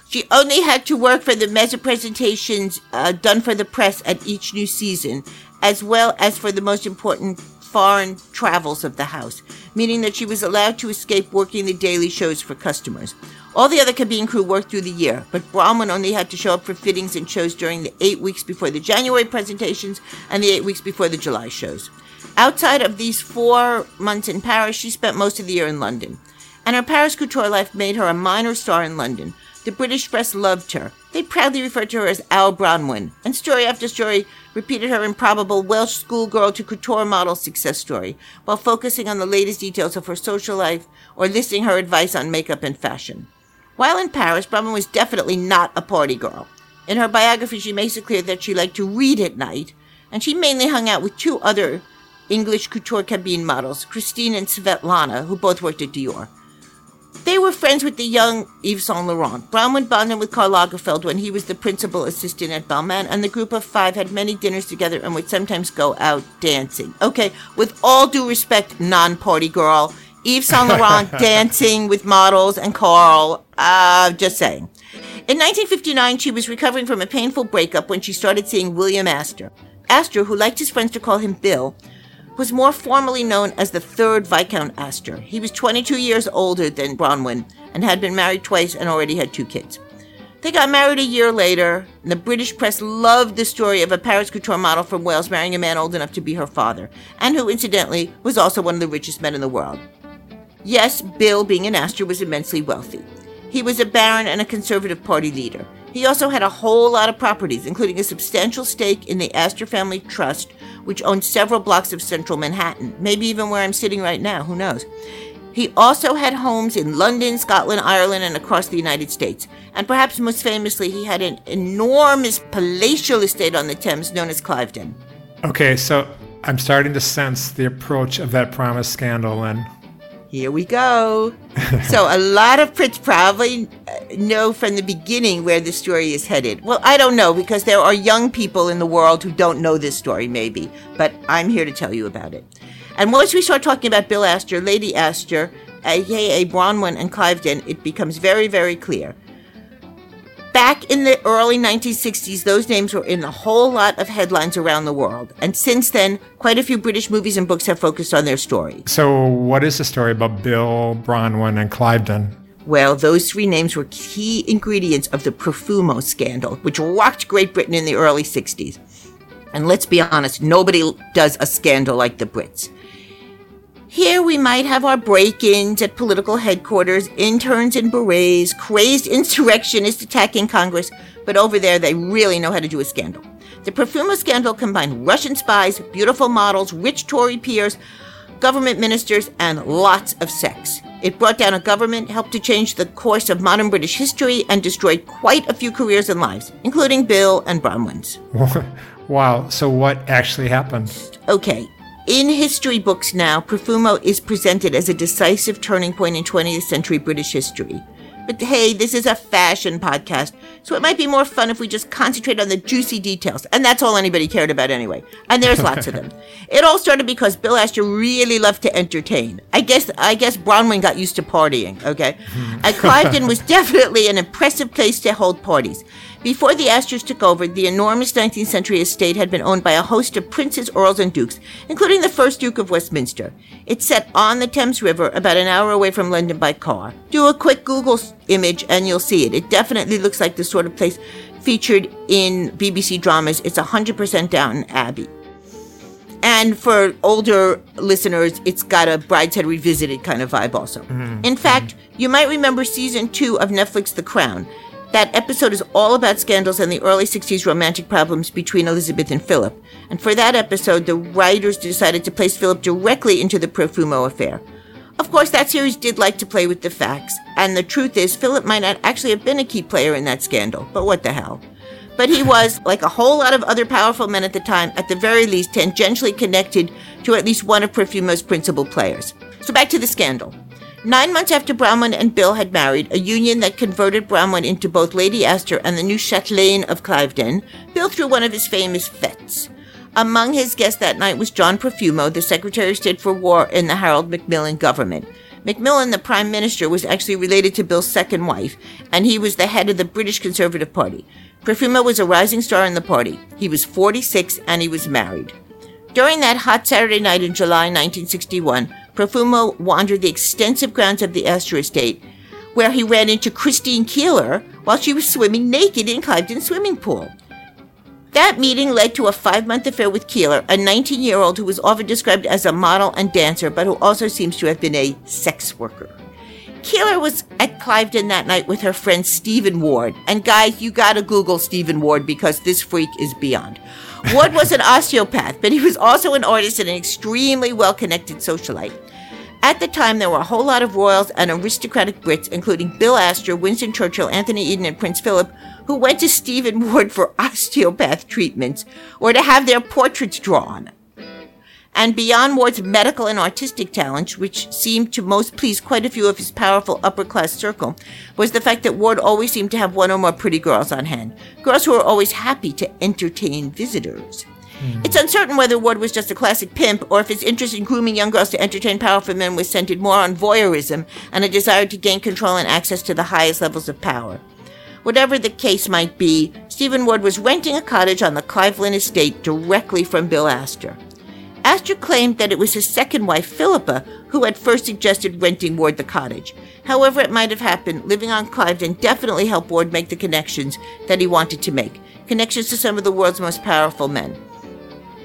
She only had to work for the meza presentations uh, done for the press at each new season, as well as for the most important foreign travels of the house, meaning that she was allowed to escape working the daily shows for customers. All the other cabine crew worked through the year, but Brahman only had to show up for fittings and shows during the eight weeks before the January presentations and the eight weeks before the July shows. Outside of these four months in Paris, she spent most of the year in London. And her Paris couture life made her a minor star in London. The British press loved her. They proudly referred to her as Al Bronwen, and story after story repeated her improbable Welsh schoolgirl to couture model success story, while focusing on the latest details of her social life or listing her advice on makeup and fashion. While in Paris, Bronwen was definitely not a party girl. In her biography, she makes it clear that she liked to read at night, and she mainly hung out with two other English couture cabine models, Christine and Svetlana, who both worked at Dior. They were friends with the young Yves Saint Laurent. Bronwen bonded with Karl Lagerfeld when he was the principal assistant at Balmain, and the group of five had many dinners together and would sometimes go out dancing. Okay, with all due respect, non-party girl, Yves Saint Laurent [laughs] dancing with models and Karl, uh, just saying. In 1959, she was recovering from a painful breakup when she started seeing William Astor. Astor, who liked his friends to call him Bill, was more formally known as the third Viscount Astor. He was 22 years older than Bronwen and had been married twice and already had two kids. They got married a year later, and the British press loved the story of a Paris couture model from Wales marrying a man old enough to be her father, and who, incidentally, was also one of the richest men in the world. Yes, Bill, being an Astor, was immensely wealthy. He was a baron and a conservative party leader. He also had a whole lot of properties, including a substantial stake in the Astor Family Trust, which owned several blocks of central Manhattan, maybe even where I'm sitting right now, who knows. He also had homes in London, Scotland, Ireland, and across the United States. And perhaps most famously, he had an enormous palatial estate on the Thames known as Cliveden. Okay, so I'm starting to sense the approach of that promise scandal and here we go. [laughs] so a lot of Brits probably uh, know from the beginning where the story is headed. Well, I don't know because there are young people in the world who don't know this story, maybe, but I'm here to tell you about it. And once we start talking about Bill Astor, Lady Astor, aka Bronwen and Cliveden, it becomes very, very clear. Back in the early 1960s, those names were in a whole lot of headlines around the world. And since then, quite a few British movies and books have focused on their story. So, what is the story about Bill, Bronwen, and Cliveden? Well, those three names were key ingredients of the Profumo scandal, which rocked Great Britain in the early 60s. And let's be honest, nobody does a scandal like the Brits. Here we might have our break ins at political headquarters, interns in berets, crazed insurrectionists attacking Congress, but over there they really know how to do a scandal. The Profumo scandal combined Russian spies, beautiful models, rich Tory peers, government ministers, and lots of sex. It brought down a government, helped to change the course of modern British history, and destroyed quite a few careers and lives, including Bill and Bronwen's. [laughs] wow, so what actually happened? Okay, in history books now, Profumo is presented as a decisive turning point in 20th century British history. But hey, this is a fashion podcast, so it might be more fun if we just concentrate on the juicy details. And that's all anybody cared about anyway. And there's lots of them. [laughs] It all started because Bill Astor really loved to entertain. I guess I guess Bronwen got used to partying, okay? [laughs] and Cliveden was definitely an impressive place to hold parties. Before the Astors took over, the enormous 19th century estate had been owned by a host of princes, earls, and dukes, including the first Duke of Westminster. It's set on the Thames River, about an hour away from London by car. Do a quick Google image and you'll see it. It definitely looks like the sort of place featured in BBC dramas. It's 100% Downton Abbey. And for older listeners, it's got a Brideshead Revisited kind of vibe also. Mm-hmm. In fact, you might remember season two of Netflix The Crown. That episode is all about scandals and the early 60s romantic problems between Elizabeth and Philip. And for that episode, the writers decided to place Philip directly into the Profumo affair. Of course, that series did like to play with the facts, and the truth is, Philip might not actually have been a key player in that scandal, but what the hell. But he was, [laughs] like a whole lot of other powerful men at the time, at the very least tangentially connected to at least one of Profumo's principal players. So back to the scandal. Nine months after Bronwen and Bill had married, a union that converted Bronwen into both Lady Astor and the new chatelaine of Cliveden, Bill threw one of his famous fetes. Among his guests that night was John Profumo, the Secretary of State for War in the Harold Macmillan government. Macmillan, the Prime Minister, was actually related to Bill's second wife, and he was the head of the British Conservative Party. Profumo was a rising star in the party. He was 46 and he was married. During that hot Saturday night in July 1961, Profumo wandered the extensive grounds of the Astor estate, where he ran into Christine Keeler while she was swimming naked in Cliveden's swimming pool. That meeting led to a five month affair with Keeler, a 19 year old who was often described as a model and dancer, but who also seems to have been a sex worker. Keeler was at Cliveden that night with her friend Stephen Ward. And guys, you gotta Google Stephen Ward because this freak is beyond. Ward was an [laughs] osteopath, but he was also an artist and an extremely well connected socialite. At the time, there were a whole lot of royals and aristocratic Brits, including Bill Astor, Winston Churchill, Anthony Eden, and Prince Philip, who went to Stephen Ward for [laughs] osteopath treatments or to have their portraits drawn. And beyond Ward's medical and artistic talents, which seemed to most please quite a few of his powerful upper class circle, was the fact that Ward always seemed to have one or more pretty girls on hand. Girls who were always happy to entertain visitors. Mm-hmm. It's uncertain whether Ward was just a classic pimp or if his interest in grooming young girls to entertain powerful men was centered more on voyeurism and a desire to gain control and access to the highest levels of power. Whatever the case might be, Stephen Ward was renting a cottage on the Cliveden estate directly from Bill Astor. Astor claimed that it was his second wife, Philippa, who had first suggested renting Ward the cottage. However it might have happened, living on Cliveden definitely helped Ward make the connections that he wanted to make, connections to some of the world's most powerful men.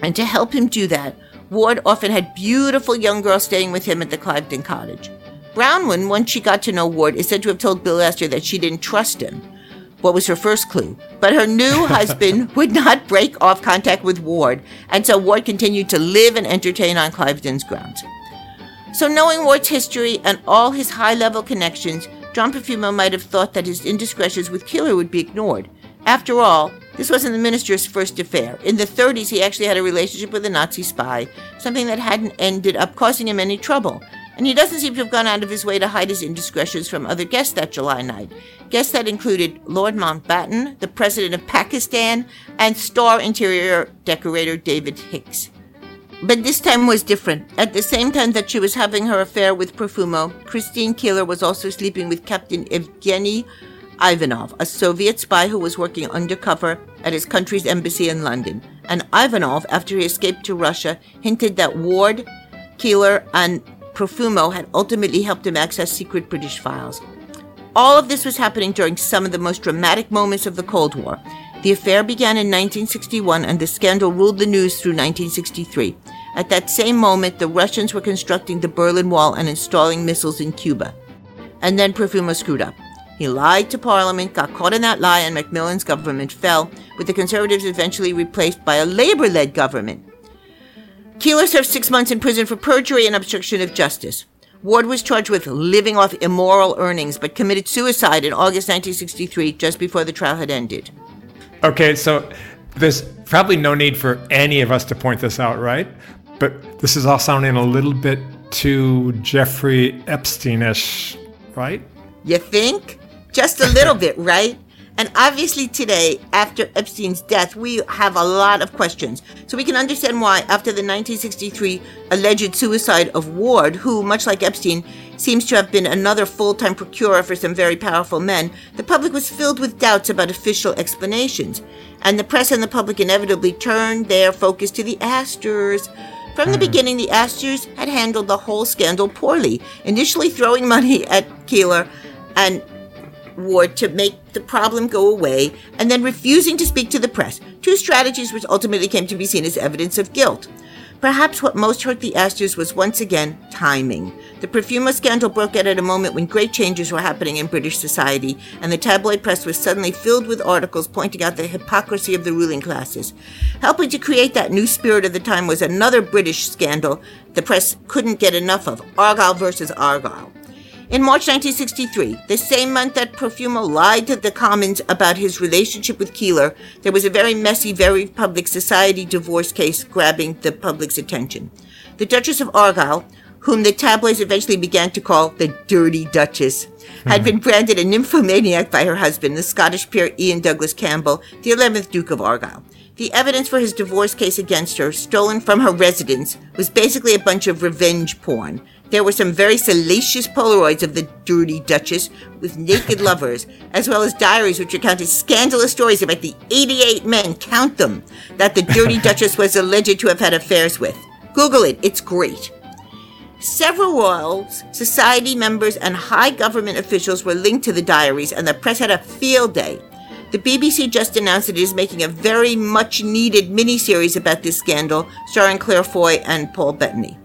And to help him do that, Ward often had beautiful young girls staying with him at the Cliveden cottage. Bronwen, once she got to know Ward, is said to have told Bill Astor that she didn't trust him. What was her first clue? But her new [laughs] husband would not break off contact with Ward, and so Ward continued to live and entertain on Cliveden's grounds. So, knowing Ward's history and all his high level connections, John Profumo might have thought that his indiscretions with Keeler would be ignored. After all, this wasn't the minister's first affair. In the 30s, he actually had a relationship with a Nazi spy, something that hadn't ended up causing him any trouble. And he doesn't seem to have gone out of his way to hide his indiscretions from other guests that July night. Guests that included Lord Mountbatten, the President of Pakistan, and star interior decorator David Hicks. But this time was different. At the same time that she was having her affair with Profumo, Christine Keeler was also sleeping with Captain Evgeny Ivanov, a Soviet spy who was working undercover at his country's embassy in London. And Ivanov, after he escaped to Russia, hinted that Ward, Keeler, and Profumo had ultimately helped him access secret British files. All of this was happening during some of the most dramatic moments of the Cold War. The affair began in 1961 and the scandal ruled the news through 1963. At that same moment, the Russians were constructing the Berlin Wall and installing missiles in Cuba. And then Profumo screwed up. He lied to Parliament, got caught in that lie, and Macmillan's government fell, with the Conservatives eventually replaced by a Labour led government. Keeler served six months in prison for perjury and obstruction of justice. Ward was charged with living off immoral earnings, but committed suicide in August 1963, just before the trial had ended. Okay, so there's probably no need for any of us to point this out, right? But this is all sounding a little bit too Jeffrey Epstein ish, right? You think? Just a little bit, right? And obviously, today, after Epstein's death, we have a lot of questions. So we can understand why, after the 1963 alleged suicide of Ward, who, much like Epstein, seems to have been another full time procurer for some very powerful men, the public was filled with doubts about official explanations. And the press and the public inevitably turned their focus to the Astors. From the hmm. beginning, the Astors had handled the whole scandal poorly, initially throwing money at Keeler and Ward to make the problem go away, and then refusing to speak to the press, two strategies which ultimately came to be seen as evidence of guilt. Perhaps what most hurt the Astors was once again timing. The Profumo scandal broke out at a moment when great changes were happening in British society, and the tabloid press was suddenly filled with articles pointing out the hypocrisy of the ruling classes. Helping to create that new spirit of the time was another British scandal the press couldn't get enough of Argyll versus Argyll. In March 1963, the same month that Profumo lied to the Commons about his relationship with Keeler, there was a very messy, very public society divorce case grabbing the public's attention. The Duchess of Argyll, whom the tabloids eventually began to call the Dirty Duchess, had been branded a nymphomaniac by her husband, the Scottish peer Ian Douglas Campbell, the 11th Duke of Argyll. The evidence for his divorce case against her, stolen from her residence, was basically a bunch of revenge porn. There were some very salacious Polaroids of the dirty Duchess with naked [laughs] lovers, as well as diaries which recounted scandalous stories about the 88 men, count them, that the dirty [laughs] Duchess was alleged to have had affairs with. Google it, it's great. Several royals, society members, and high government officials were linked to the diaries, and the press had a field day. The BBC just announced that it is making a very much needed miniseries about this scandal, starring Claire Foy and Paul Bettany.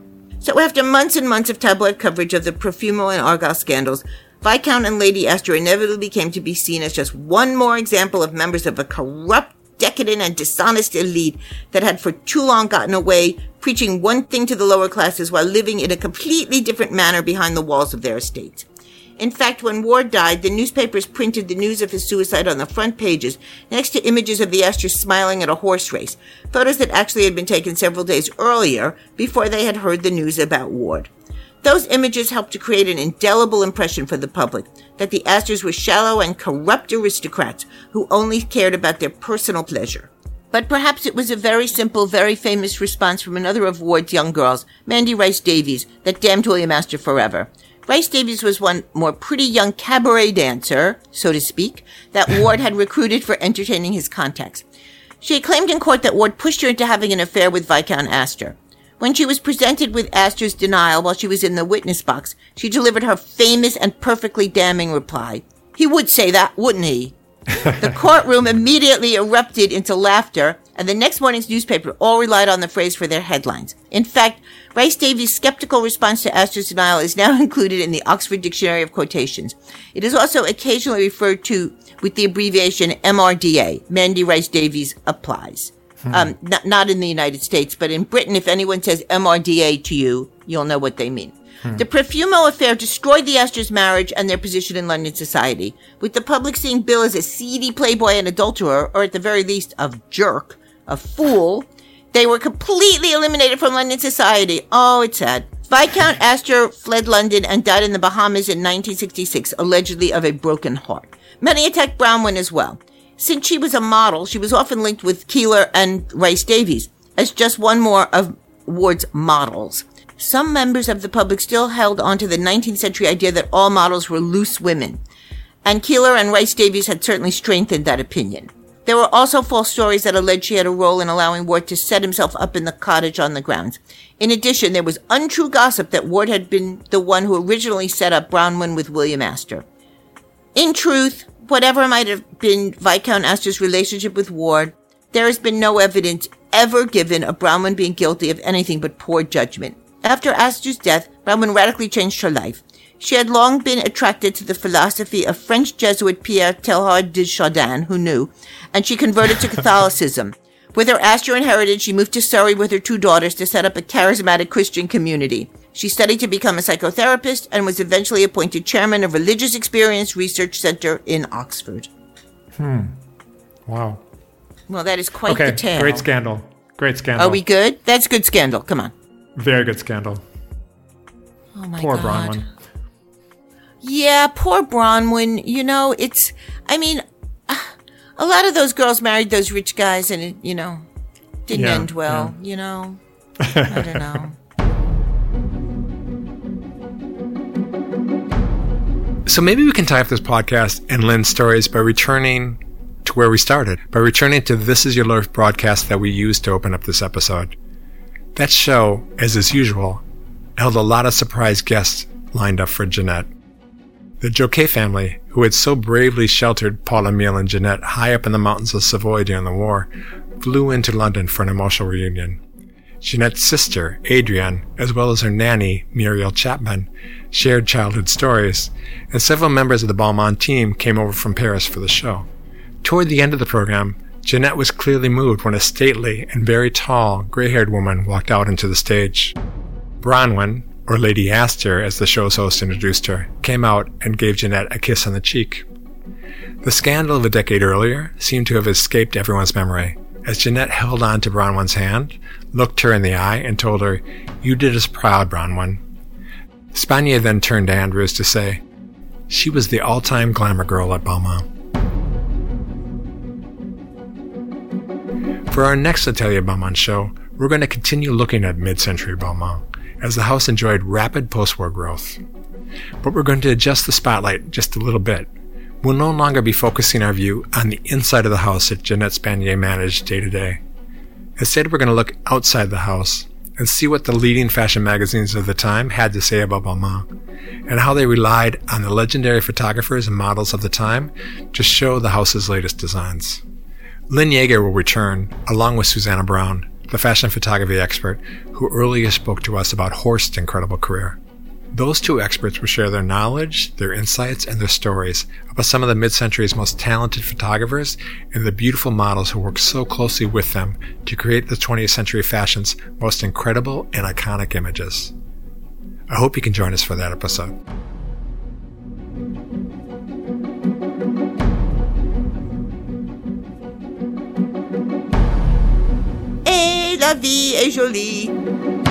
So, after months and months of tabloid coverage of the Profumo and Argyll scandals, Viscount and Lady Astor inevitably came to be seen as just one more example of members of a corrupt, decadent, and dishonest elite that had for too long gotten away preaching one thing to the lower classes while living in a completely different manner behind the walls of their estates. In fact, when Ward died, the newspapers printed the news of his suicide on the front pages, next to images of the Astors smiling at a horse race, photos that actually had been taken several days earlier before they had heard the news about Ward. Those images helped to create an indelible impression for the public that the Astors were shallow and corrupt aristocrats who only cared about their personal pleasure. But perhaps it was a very simple, very famous response from another of Ward's young girls, Mandy Rice Davies, that damned William Astor forever. Rice Davies was one more pretty young cabaret dancer, so to speak, that [laughs] Ward had recruited for entertaining his contacts. She had claimed in court that Ward pushed her into having an affair with Viscount Astor. When she was presented with Astor's denial while she was in the witness box, she delivered her famous and perfectly damning reply. He would say that, wouldn't he? [laughs] the courtroom immediately erupted into laughter, and the next morning's newspaper all relied on the phrase for their headlines. In fact, Rice Davies' skeptical response to Astor's denial is now [laughs] included in the Oxford Dictionary of Quotations. It is also occasionally referred to with the abbreviation MRDA, Mandy Rice Davies applies. Um, not, not in the United States, but in Britain, if anyone says MRDA to you, you'll know what they mean. The Profumo affair destroyed the Astors' marriage and their position in London society, with the public seeing Bill as a seedy playboy and adulterer, or at the very least, a jerk, a fool. They were completely eliminated from London society. Oh, it's sad. Viscount Astor fled London and died in the Bahamas in 1966, allegedly of a broken heart. Many attacked Bronwen as well. Since she was a model, she was often linked with Keeler and Rice Davies as just one more of Ward's models. Some members of the public still held on to the 19th century idea that all models were loose women, and Keeler and Rice Davies had certainly strengthened that opinion. There were also false stories that alleged she had a role in allowing Ward to set himself up in the cottage on the grounds. In addition, there was untrue gossip that Ward had been the one who originally set up Bronwen with William Astor. In truth, whatever might have been Viscount Astor's relationship with Ward, there has been no evidence ever given of Bronwen being guilty of anything but poor judgment. After Astor's death, Bronwen radically changed her life. She had long been attracted to the philosophy of French Jesuit Pierre Teilhard de Chardin, who knew, and she converted to [laughs] Catholicism. With her Astor inheritance, she moved to Surrey with her two daughters to set up a charismatic Christian community. She studied to become a psychotherapist and was eventually appointed chairman of Religious Experience Research Center in Oxford. Hmm. Wow. Well, that is quite Okay, the tale. great scandal. Great scandal. Are we good? That's good scandal. Come on. Very good scandal. Oh my Poor god. Bronwen. Yeah, poor Bronwen. You know, it's. I mean, [sighs] a lot of those girls married those rich guys, and it, you know, didn't Yeah, end well. You know, I don't know. [laughs] So maybe we can tie up this podcast and Lynn's stories by returning to where we started, by returning to This Is Your Life broadcast that we used to open up this episode. That show, as is usual, held a lot of surprise guests lined up for Ginette. The Joquet family, who had so bravely sheltered Paul Emile and Ginette high up in the mountains of Savoy during the war, flew into London for an emotional reunion. Ginette's sister, Adrienne, as well as her nanny, Muriel Chapman, shared childhood stories, and several members of the Balmain team came over from Paris for the show. Toward the end of the program, Ginette was clearly moved when a stately and very tall, gray-haired woman walked out into the stage. Bronwen, or Lady Astor as the show's host introduced her, came out and gave Ginette a kiss on the cheek. The scandal of a decade earlier seemed to have escaped everyone's memory, as Ginette held on to Bronwen's hand, looked her in the eye, and told her, You did us proud, Bronwen. Spanier then turned to Andrews to say, she was the all time glamour girl at Balmain. For our next Atelier Balmain show, we're going to continue looking at mid century Balmain as the house enjoyed rapid post war growth. But we're going to adjust the spotlight just a little bit. We'll no longer be focusing our view on the inside of the house that Ginette Spanier managed day to day. Instead, we're going to look outside the house and see what the leading fashion magazines of the time had to say about Balmain and how they relied on the legendary photographers and models of the time to show the house's latest designs. Lynn Yaeger will return, along with Susanna Brown, the fashion photography expert who earlier spoke to us about Horst's incredible career. Those two experts will share their knowledge, their insights, and their stories about some of the mid century's most talented photographers and the beautiful models who worked so closely with them to create the 20th century fashion's most incredible and iconic images. I hope you can join us for that episode. Davi e Jolie.